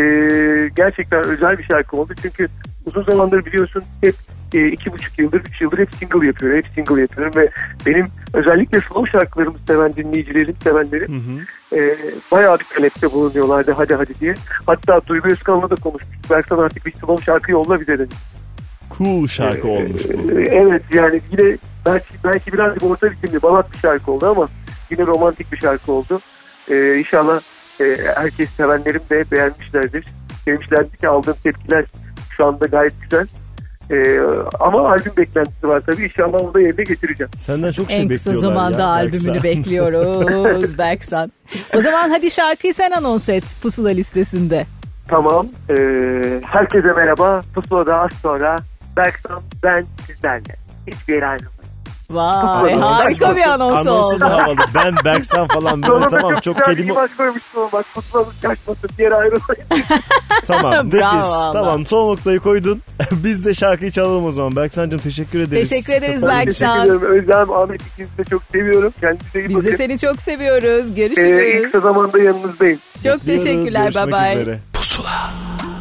gerçekten özel bir şarkı oldu. Çünkü uzun zamandır biliyorsun hep e, iki buçuk yıldır, üç yıldır hep single yapıyorum. Hep single yapıyorum ve benim özellikle slow şarkılarımı seven dinleyicilerim, sevenlerim e, bayağı bir talepte bulunuyorlardı hadi hadi diye. Hatta Duygu Özkan'la da konuşmuştuk. Berksan artık bir slow şarkı yolla bize dedi. Cool şarkı olmuş bu. E, evet yani yine belki, belki birazcık orta biçimli balat bir şarkı oldu ama yine romantik bir şarkı oldu. E, inşallah e, herkes sevenlerim de beğenmişlerdir. Demişlerdi ki aldığım tepkiler şu anda gayet güzel. E, ama albüm beklentisi var tabii. İnşallah onu da yerine getireceğim. Senden çok şey En kısa bekliyorlar zamanda ya, albümünü Berksan. [laughs] bekliyoruz Berksan. O zaman hadi şarkıyı sen anons et pusula listesinde. Tamam. E, herkese merhaba. Pusula'da az sonra Berksan ben sizlerle. Hiçbir yere ayrılmayın. Vay harika bir anons Anonsu oldu. da havalı. Ben Berksan falan böyle tamam çok çok güzel kelime bir imaj koymuştum bak Pusula'nın kaçmasın bir yere ayrılmayın. tamam [laughs] nefis Bravo tamam son noktayı koydun [laughs] biz de şarkıyı çalalım o zaman Berksan'cığım teşekkür ederiz Teşekkür ederiz Teşekkür Berksan. ediyorum. Özlem, Ahmet ikinizi de çok seviyorum. Kendinize iyi Biz bakın. de seni çok seviyoruz. Ee, Görüşürüz. ilk kısa zamanda yanınızdayım. Çok Bekliyoruz, teşekkürler. Bye görüşmek bye. üzere. Belli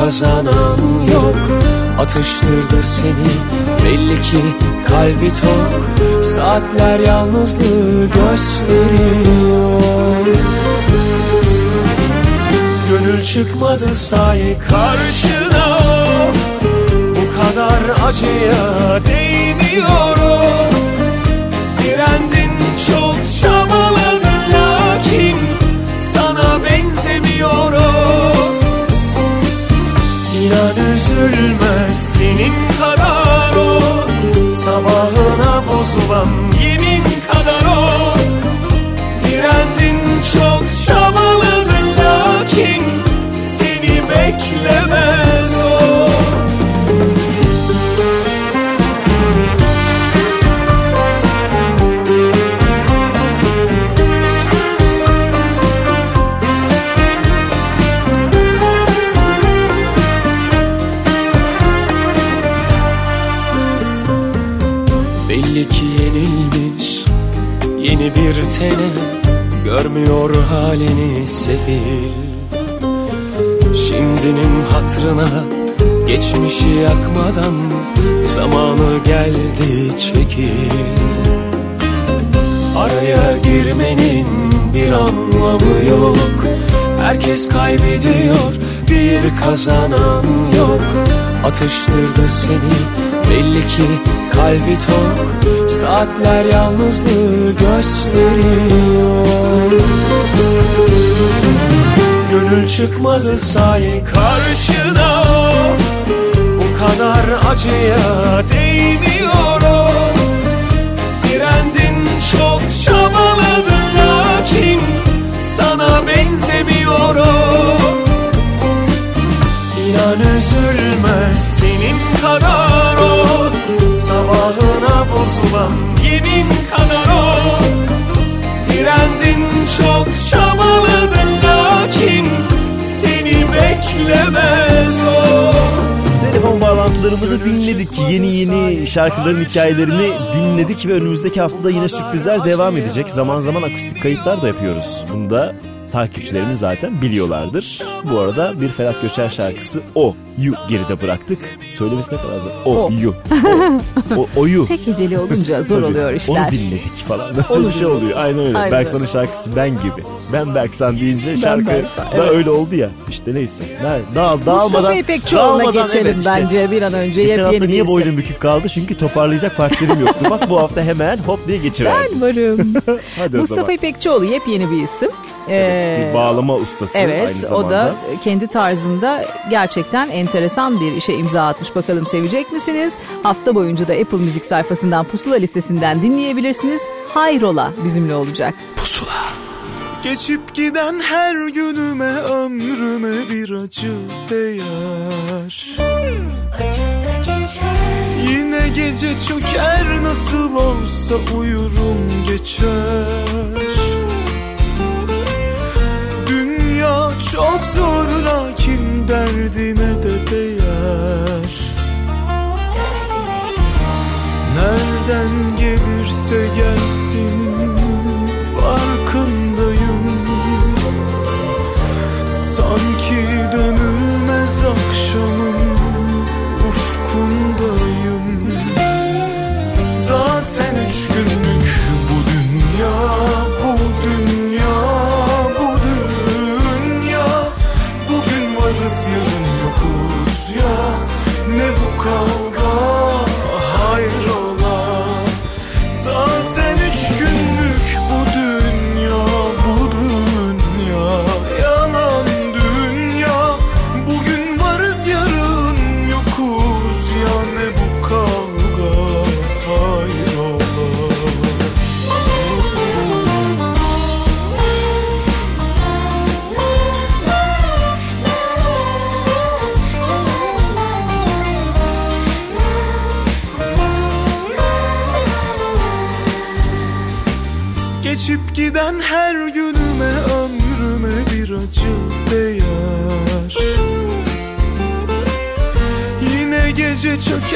kazanan yok. Atıştırdı seni belli ki kalbi tok. Saatler yalnızlığı gösteriyor. Gönül çıkmadı sahi karşına. Bu kadar acıya değmiyorum. dökülmez senin kadar o. Sabahına bozulan yemin kadar o. Direndin çok Yeni bir tene Görmüyor halini sefil. Şimdinin hatrına Geçmişi yakmadan Zamanı geldi çekil. Araya girmenin bir anlamı yok. Herkes kaybediyor bir kazanan yok. Atıştırdı seni belli ki kalbi tok Saatler yalnızlığı gösteriyor. Gönül çıkmadı sahi karşına. Bu kadar acıya değmiyor o Direndin çok çabaladın lakin Sana benzemiyor o İnan üzülmez senin kadar o Sabahına bozulan yemin kadar o Direndin çok çabaladın lakin Seni beklemez o Telefon bağlantılarımızı dinledik. Yeni yeni şarkıların hikayelerini dinledik ve önümüzdeki haftada yine sürprizler devam edecek. Zaman zaman akustik kayıtlar da yapıyoruz. Bunu da takipçilerimiz zaten biliyorlardır. Bu arada bir Ferhat Göçer şarkısı O Yu geride bıraktık. Söylemesi ne kadar zor. O, O. Yu. O, o, Oyu. Tek [laughs] heceli olunca zor oluyor işler. Onu dinledik falan. Böyle Onu bir şey oluyor. Aynen öyle. Aynen Berksan'ın öyle. şarkısı Ben gibi. Ben Berksan deyince şarkı Berksan, da evet. öyle oldu ya. İşte neyse. Ne, dağ, Mustafa dağılmadan, İpekçioğlu'na dağılmadan geçelim evet işte. bence bir an önce. Geçen hafta niye isim. boynum bükük kaldı? Çünkü toparlayacak partilerim yoktu. Bak bu hafta hemen hop diye geçiverdim. Ben varım. [laughs] Hadi o Mustafa. İpekçioğlu yepyeni bir isim. Evet, Bir bağlama ustası aynı Evet zamanda. o da kendi tarzında gerçekten enteresan bir işe imza atmış. Bakalım sevecek misiniz? Hafta boyunca da Apple Müzik sayfasından Pusula listesinden dinleyebilirsiniz. Hayrola bizimle olacak. Geçip giden her günüme ömrüme bir acı değer Yine gece çöker nasıl olsa uyurum geçer çok zor lakin derdine de değer. Nereden gelirse gelsin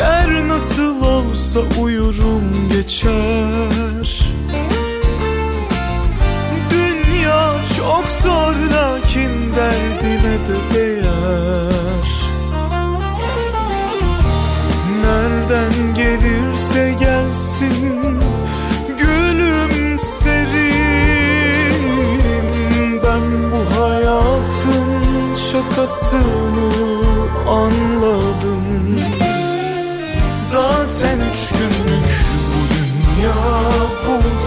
çöker nasıl olsa uyurum geçer. Dünya çok zor lakin derdine de değer. Nereden gelirse gelsin gülümserim Ben bu hayatın şakasını anladım Zaten üç günlük bu dünya, bu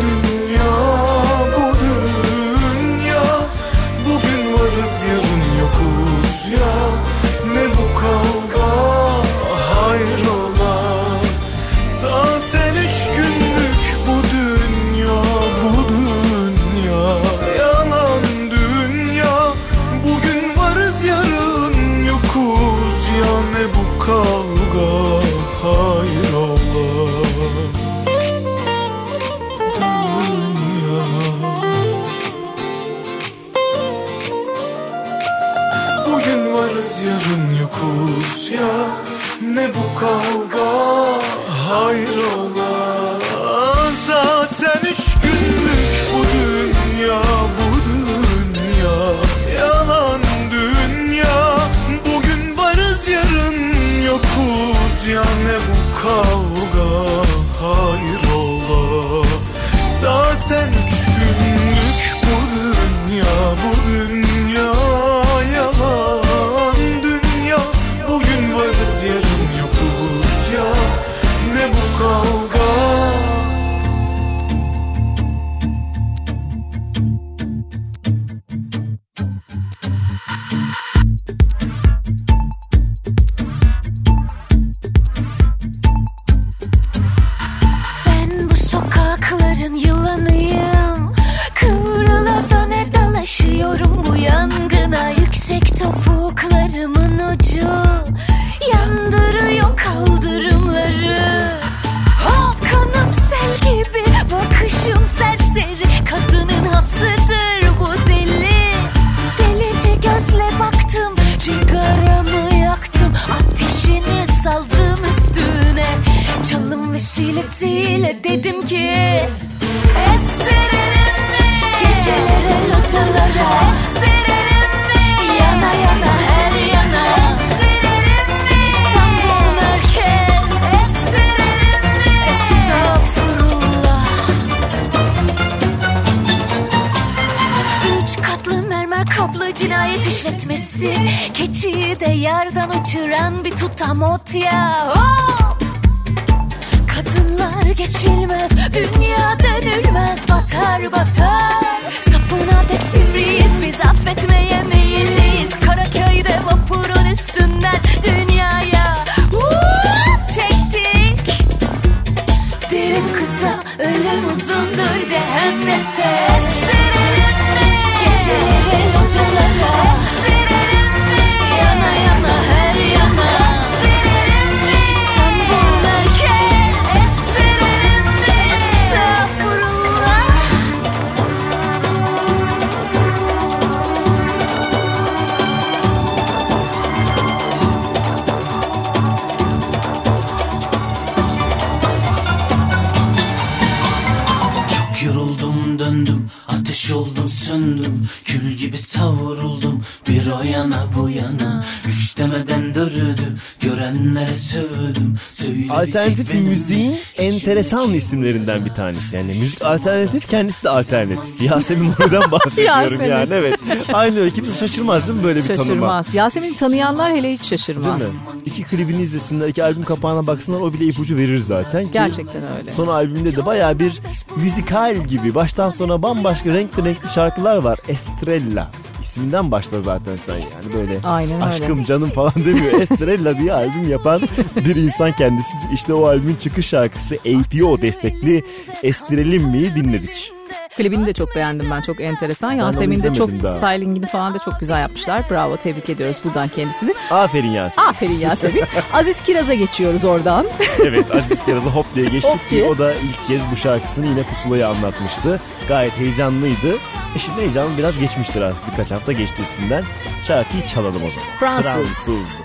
enteresan isimlerinden bir tanesi. Yani müzik alternatif kendisi de alternatif. [laughs] Yasemin Nur'dan bahsediyorum Yasemin. yani evet. Aynı öyle kimse şaşırmaz değil mi böyle bir tanıma? Şaşırmaz. Yasemin'i tanıyanlar hele hiç Değil şaşırmaz. mi? İki klibini izlesinler, iki albüm kapağına baksınlar o bile ipucu verir zaten. Ki Gerçekten öyle. Son albümde de baya bir müzikal gibi baştan sona bambaşka renkli renkli şarkılar var. Estrella isminden başla zaten sen yani böyle Aynen öyle. aşkım canım falan demiyor. [laughs] Estrella diye albüm yapan bir insan kendisi. İşte o albümün çıkış şarkısı APO destekli Estrelim mi'yi dinledik. Klibini de çok beğendim ben. Çok enteresan. Yasemin de çok daha. stylingini falan da çok güzel yapmışlar. Bravo tebrik ediyoruz buradan kendisini. Aferin Yasemin. Aferin Yasemin. [laughs] Aziz Kiraz'a geçiyoruz oradan. evet Aziz Kiraz'a hop diye geçtik Hop ki o da ilk kez bu şarkısını yine pusulaya anlatmıştı. Gayet heyecanlıydı. E şimdi heyecanı biraz geçmiştir artık birkaç hafta geçti üstünden. Şarkıyı çalalım o zaman. Fransız. Fransız.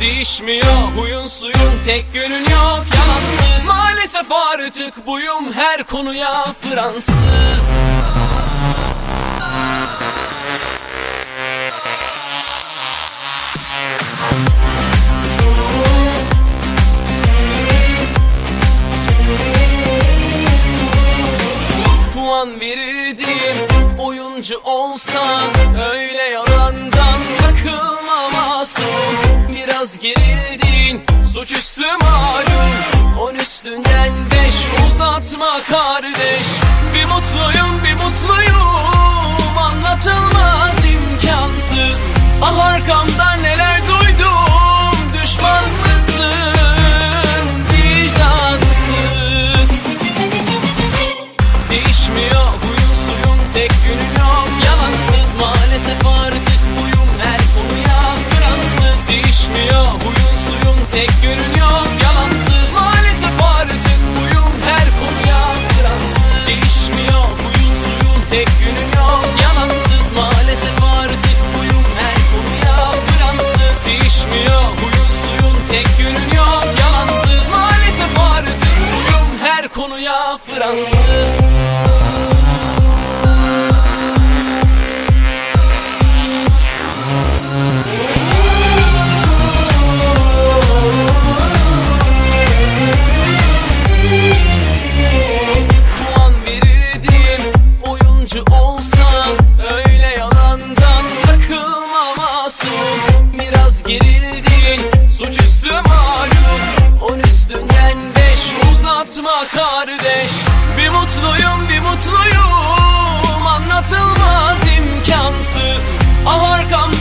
Değişmiyor huyun suyun tek yönün yok yalansız. Maalesef artık buyum her konuya Fransız. Puan verirdim oyuncu olsan Öyle yalandan Biraz gerildin suçüstü malum. On üstünden beş uzatma kardeş. Bir mutluyum bir mutluyum Anlatılmaz imkansız. Ah arkamdan neler duydum Düşman mısın konuya anlatma kardeş. Bir mutluyum bir mutluyum. Anlatılmaz imkansız. Ah arkamdan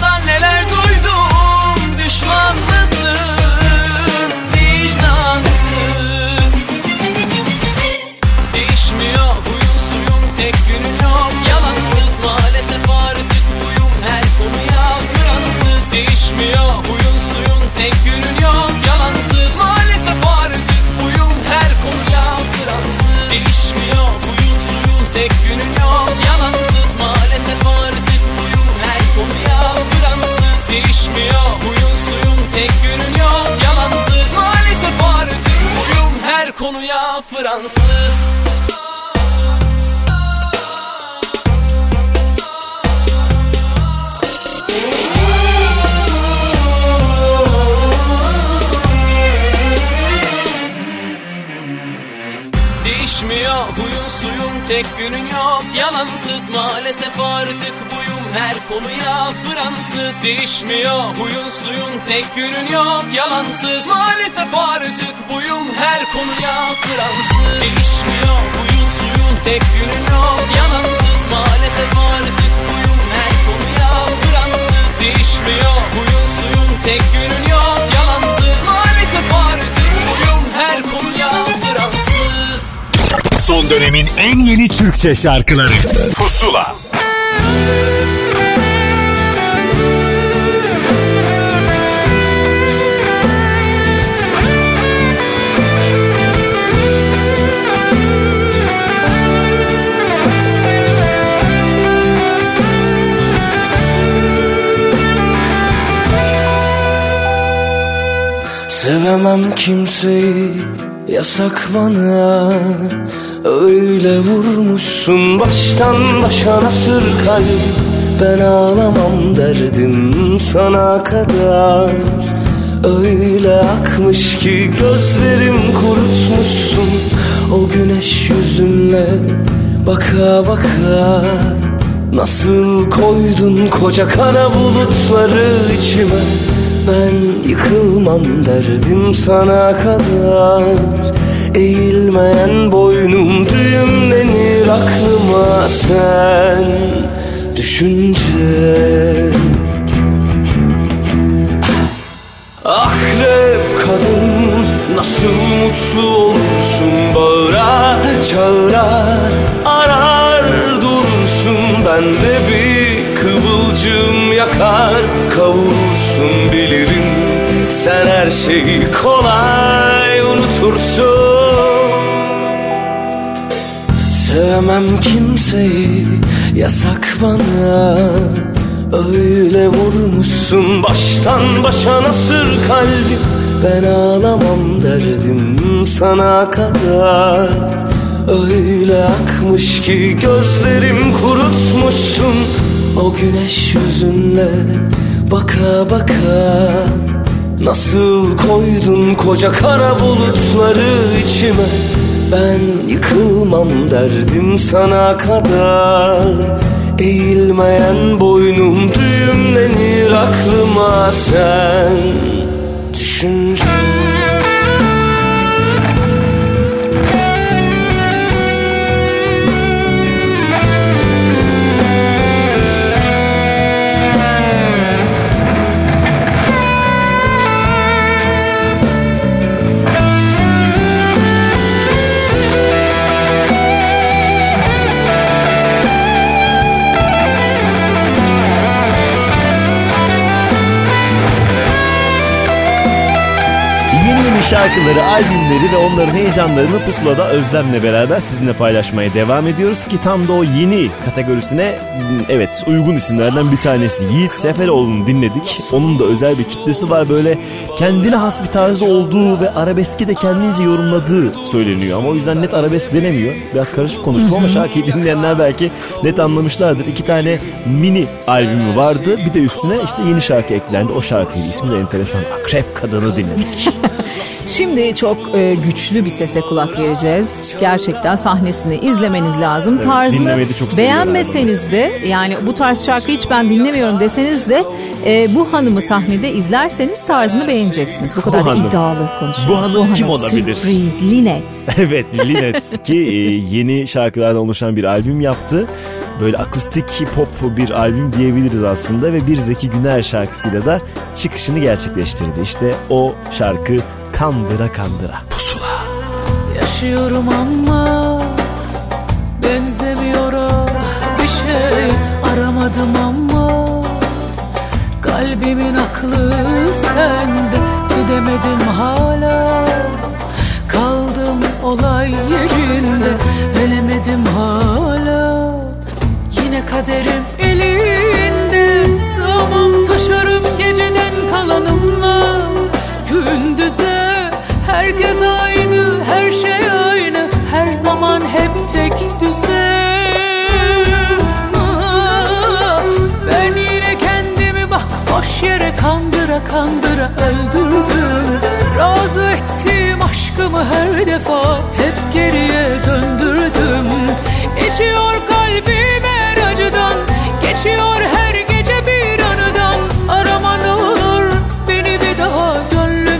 konuya Fransız. Değişmiyor huyun suyun tek günün yok. Yalansız maalesef artık buyum her konuya Fransız Değişmiyor. Huyun suyun tek günün yok Yalansız. Maalesef artık buyum her konuya Fransız Değişmiyor huyun suyun tek günün yok Yalansız. Maalesef artık buyum her konuya Fransız Değişmiyor huyun suyun tek günün yok Yalansız. Maalesef artık buyum her konuya Fransız Son dönemin en yeni Türkçe şarkıları. Pusula Sevemem kimseyi yasak bana Öyle vurmuşsun baştan başa nasır kalp. Ben ağlamam derdim sana kadar. Öyle akmış ki gözlerim kurutmuşsun. O güneş yüzünle baka baka. Nasıl koydun koca kara bulutları içime Ben yıkılmam derdim sana kadar. Eğilmeyen boynum düğümlenir aklıma sen. Düşünce. Akrep kadın nasıl mutlu olursun Bağıra çağıra arar durursun. Bende bir kıvılcım yakar kavurursun bilirim. Sen her şeyi kolay unutursun. Sevmem kimseyi yasak bana. Öyle vurmuşsun baştan başa nasır kalbim Ben ağlamam derdim sana kadar. Öyle akmış ki gözlerim kurutmuşsun. O güneş yüzünle baka baka Nasıl koydun koca kara bulutları içime? Ben yıkılmam derdim sana kadar. Eğilmeyen boynum düğümlenir aklıma sen. Düşünce şarkıları, albümleri ve onların heyecanlarını Pusula'da Özlem'le beraber sizinle paylaşmaya devam ediyoruz ki tam da o yeni kategorisine evet uygun isimlerden bir tanesi Yiğit Seferoğlu'nu dinledik. Onun da özel bir kitlesi var böyle kendine has bir tarzı olduğu ve arabeski de kendince yorumladığı söyleniyor ama o yüzden net arabesk denemiyor. Biraz karışık konuştum ama şarkıyı dinleyenler belki net anlamışlardır. İki tane mini albümü vardı bir de üstüne işte yeni şarkı eklendi. O şarkıydı ismi de enteresan Akrep Kadını dinledik. [laughs] Şimdi çok e, güçlü bir sese kulak vereceğiz. Gerçekten sahnesini izlemeniz lazım. Evet, Tarzını çok beğenmeseniz de yani bu tarz şarkıyı hiç ben dinlemiyorum deseniz de e, bu hanımı sahnede izlerseniz tarzını beğeneceksiniz. Bu kadar da hanım. iddialı konuşuyor. Bu hanım kim olabilir? Sürpriz, Linet. [laughs] evet Linet ki e, yeni şarkılardan oluşan bir albüm yaptı. Böyle akustik hip hop bir albüm diyebiliriz aslında ve bir Zeki Güner şarkısıyla da çıkışını gerçekleştirdi. İşte o şarkı Kandıra Kandıra. Pusula. Yaşıyorum ama benzemiyorum. Bir şey aramadım ama kalbimin aklı sende. Gidemedim hala. Kaldım olay yerinde. Ölemedim hala. Yine kaderim elinde. Sığamam taşarım geceden kalanımla. Gündüze herkes aynı her şey aynı her zaman hep tek düzen ben yine kendimi bak boş yere kandıra kandıra öldürdüm. Razı ettiğim aşkımı her defa hep geriye döndürdüm. İçiyor kalbim her acıdan geçiyor her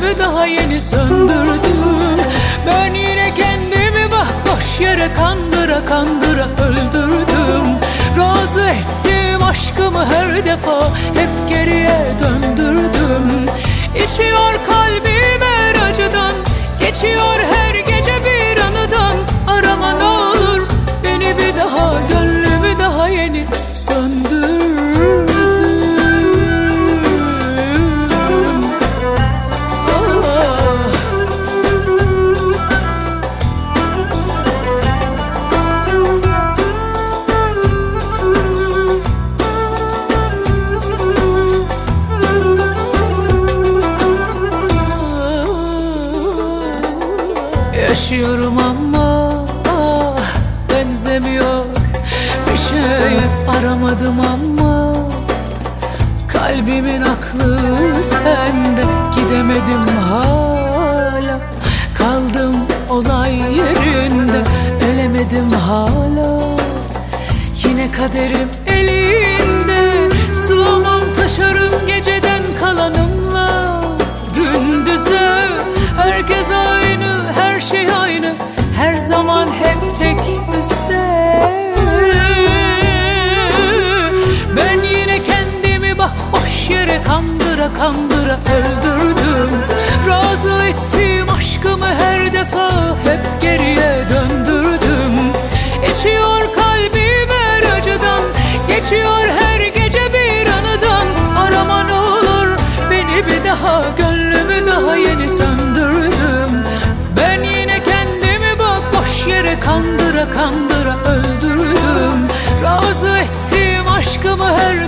gönlümü daha yeni söndürdüm. Ben yine kendimi bak boş yere kandıra kandıra öldürdüm. Razı ettim aşkımı her defa hep geriye döndürdüm. İçiyor kalbim her acıdan geçiyor her gece bir anıdan. Arama ne olur beni bir daha gönlümü gidemedim hala kaldım olay yerinde. Ölemedim hala yine kaderim elinde. Sığamam taşarım geceden kalanımla. Gündüze herkes aynı her şey aynı. Her zaman hep tek düzen ben yine kendimi bak boş yere kandıra kandıra öldürdüm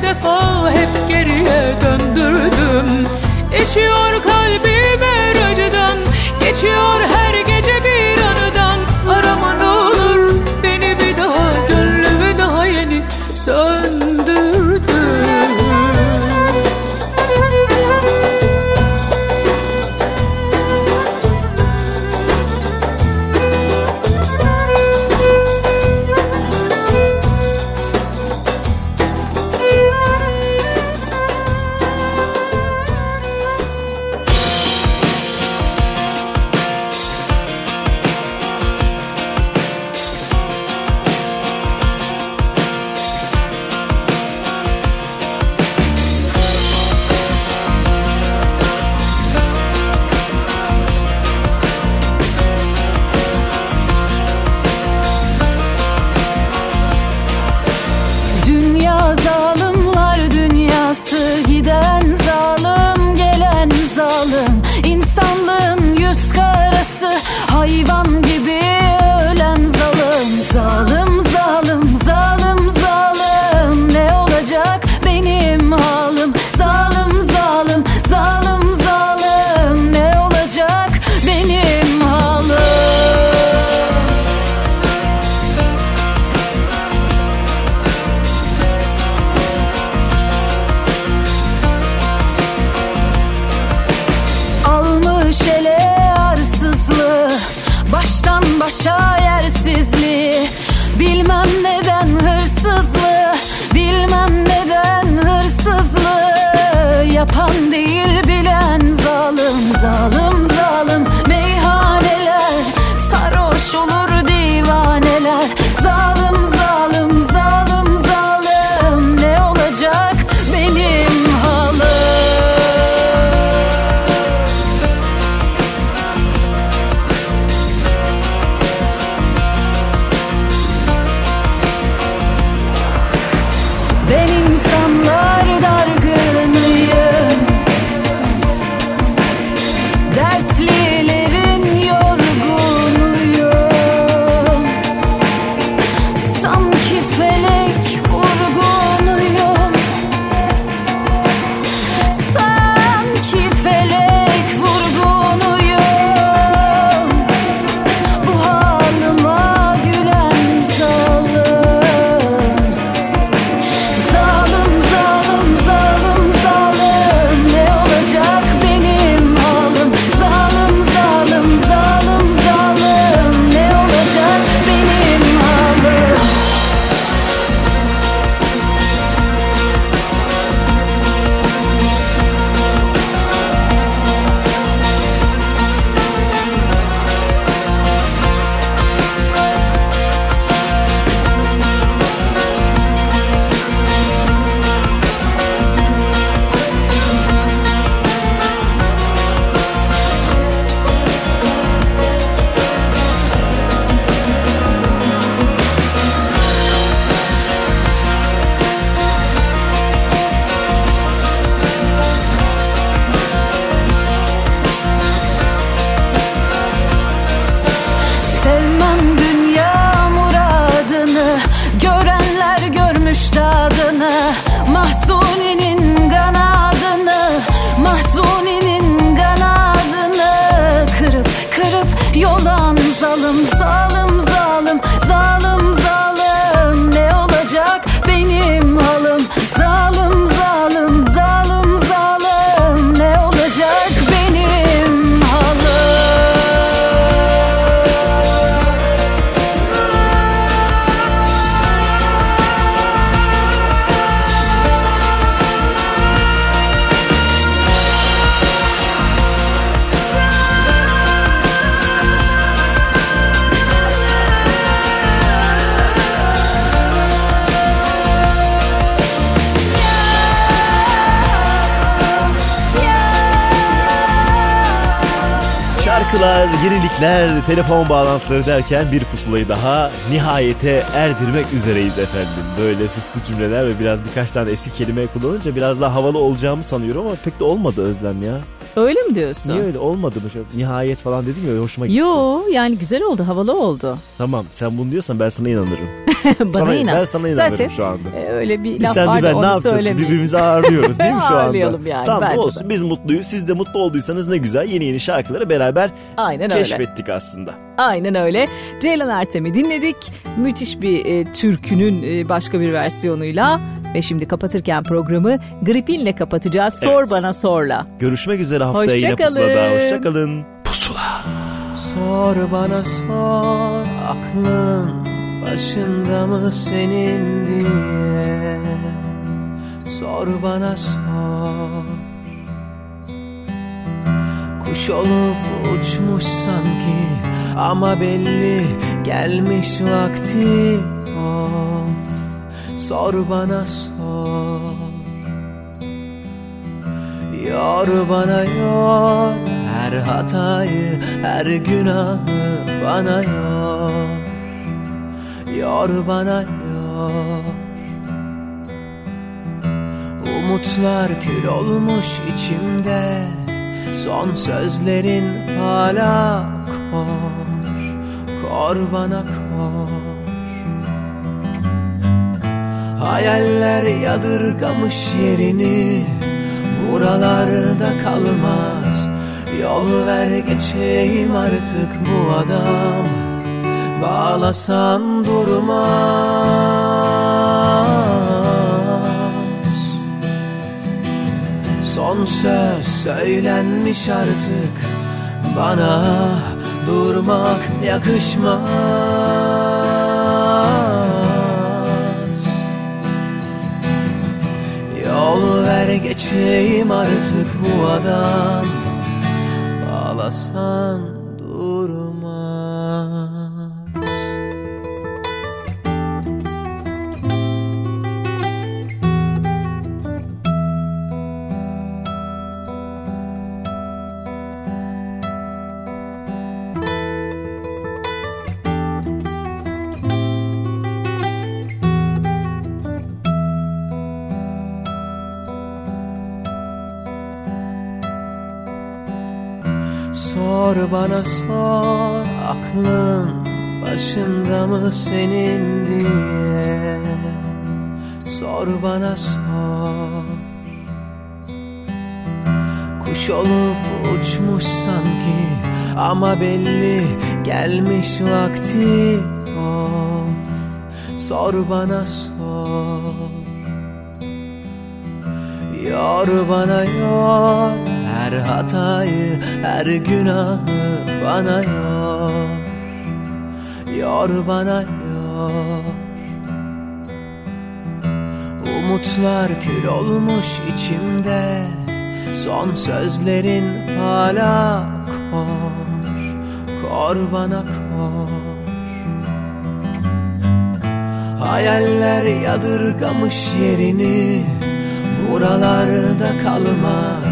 defa hep geriye döndürdüm. İçiyor telefon bağlantıları derken bir pusulayı daha nihayete erdirmek üzereyiz efendim. Böyle süslü cümleler ve biraz birkaç tane eski kelime kullanınca biraz daha havalı olacağımı sanıyorum ama pek de olmadı Özlem ya. Öyle mi diyorsun? Niye öyle olmadı mı? Şöyle Nihayet falan dedim ya hoşuma gitti. Yo yani güzel oldu havalı oldu. Tamam sen bunu diyorsan ben sana inanırım. [laughs] Bana Sana- inan. Ben sana inanırım Zaten, şu anda. e, öyle bir Biz laf sen var ben ne onu yapacağız? söylemeyeyim. Birbirimizi ağırlıyoruz değil mi şu [laughs] anda? Ağırlayalım yani, Tamam bence olsun de. biz mutluyuz. Siz de mutlu olduysanız ne güzel. Yeni yeni şarkıları beraber Aynen öyle. keşfettik aslında. Aynen öyle. Ceylan Ertem'i dinledik. Müthiş bir e, türkünün e, başka bir versiyonuyla. Ve şimdi kapatırken programı gripinle kapatacağız. Sor Evet. bana sorla. Görüşmek üzere haftaya yine Hoşçakalın. pusulada. Hoşçakalın. Sor bana sor aklın başında mı senin diye? Sor bana sor. Kuş olup uçmuş sanki ama belli gelmiş vakti of. Sor bana sor. Yor bana yor. Her hatayı her günahı bana yor Yor bana yor Umutlar kül olmuş içimde. Son sözlerin hala kor. Kor bana kor. Hayaller yadırgamış yerini. Buralarda kalmaz. Yol ver geçeyim artık bu adam Bağlasam durmaz. Son söz söylenmiş artık. Bana durmak yakışmaz. Yol ver geçeyim artık bu adam. Ağlasan bana sor aklın başında mı senin diye. Sor bana sor. Kuş olup uçmuş sanki ama belli gelmiş vakti of. Sor bana sor. Yor bana yor her hatayı her günahı bana yor Yor bana yor Umutlar kül olmuş içimde Son sözlerin hala kor Kor bana kor. Hayaller yadırgamış yerini Buralarda kalmaz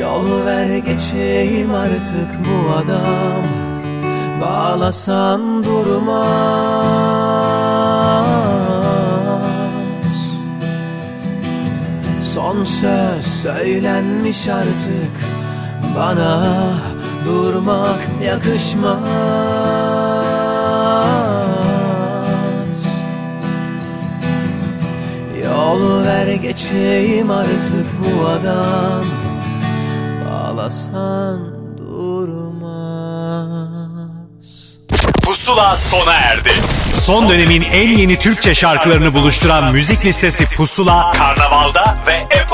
Yol ver geçeyim artık bu adam. Bağlasan durmaz. Son söz söylenmiş artık. Bana durmak yakışmaz. Yol ver geçeyim artık bu adam Bağlasan durmaz Pusula sona erdi. Son dönemin en yeni Türkçe şarkılarını buluşturan müzik listesi Pusula, Karnaval'da ve Apple.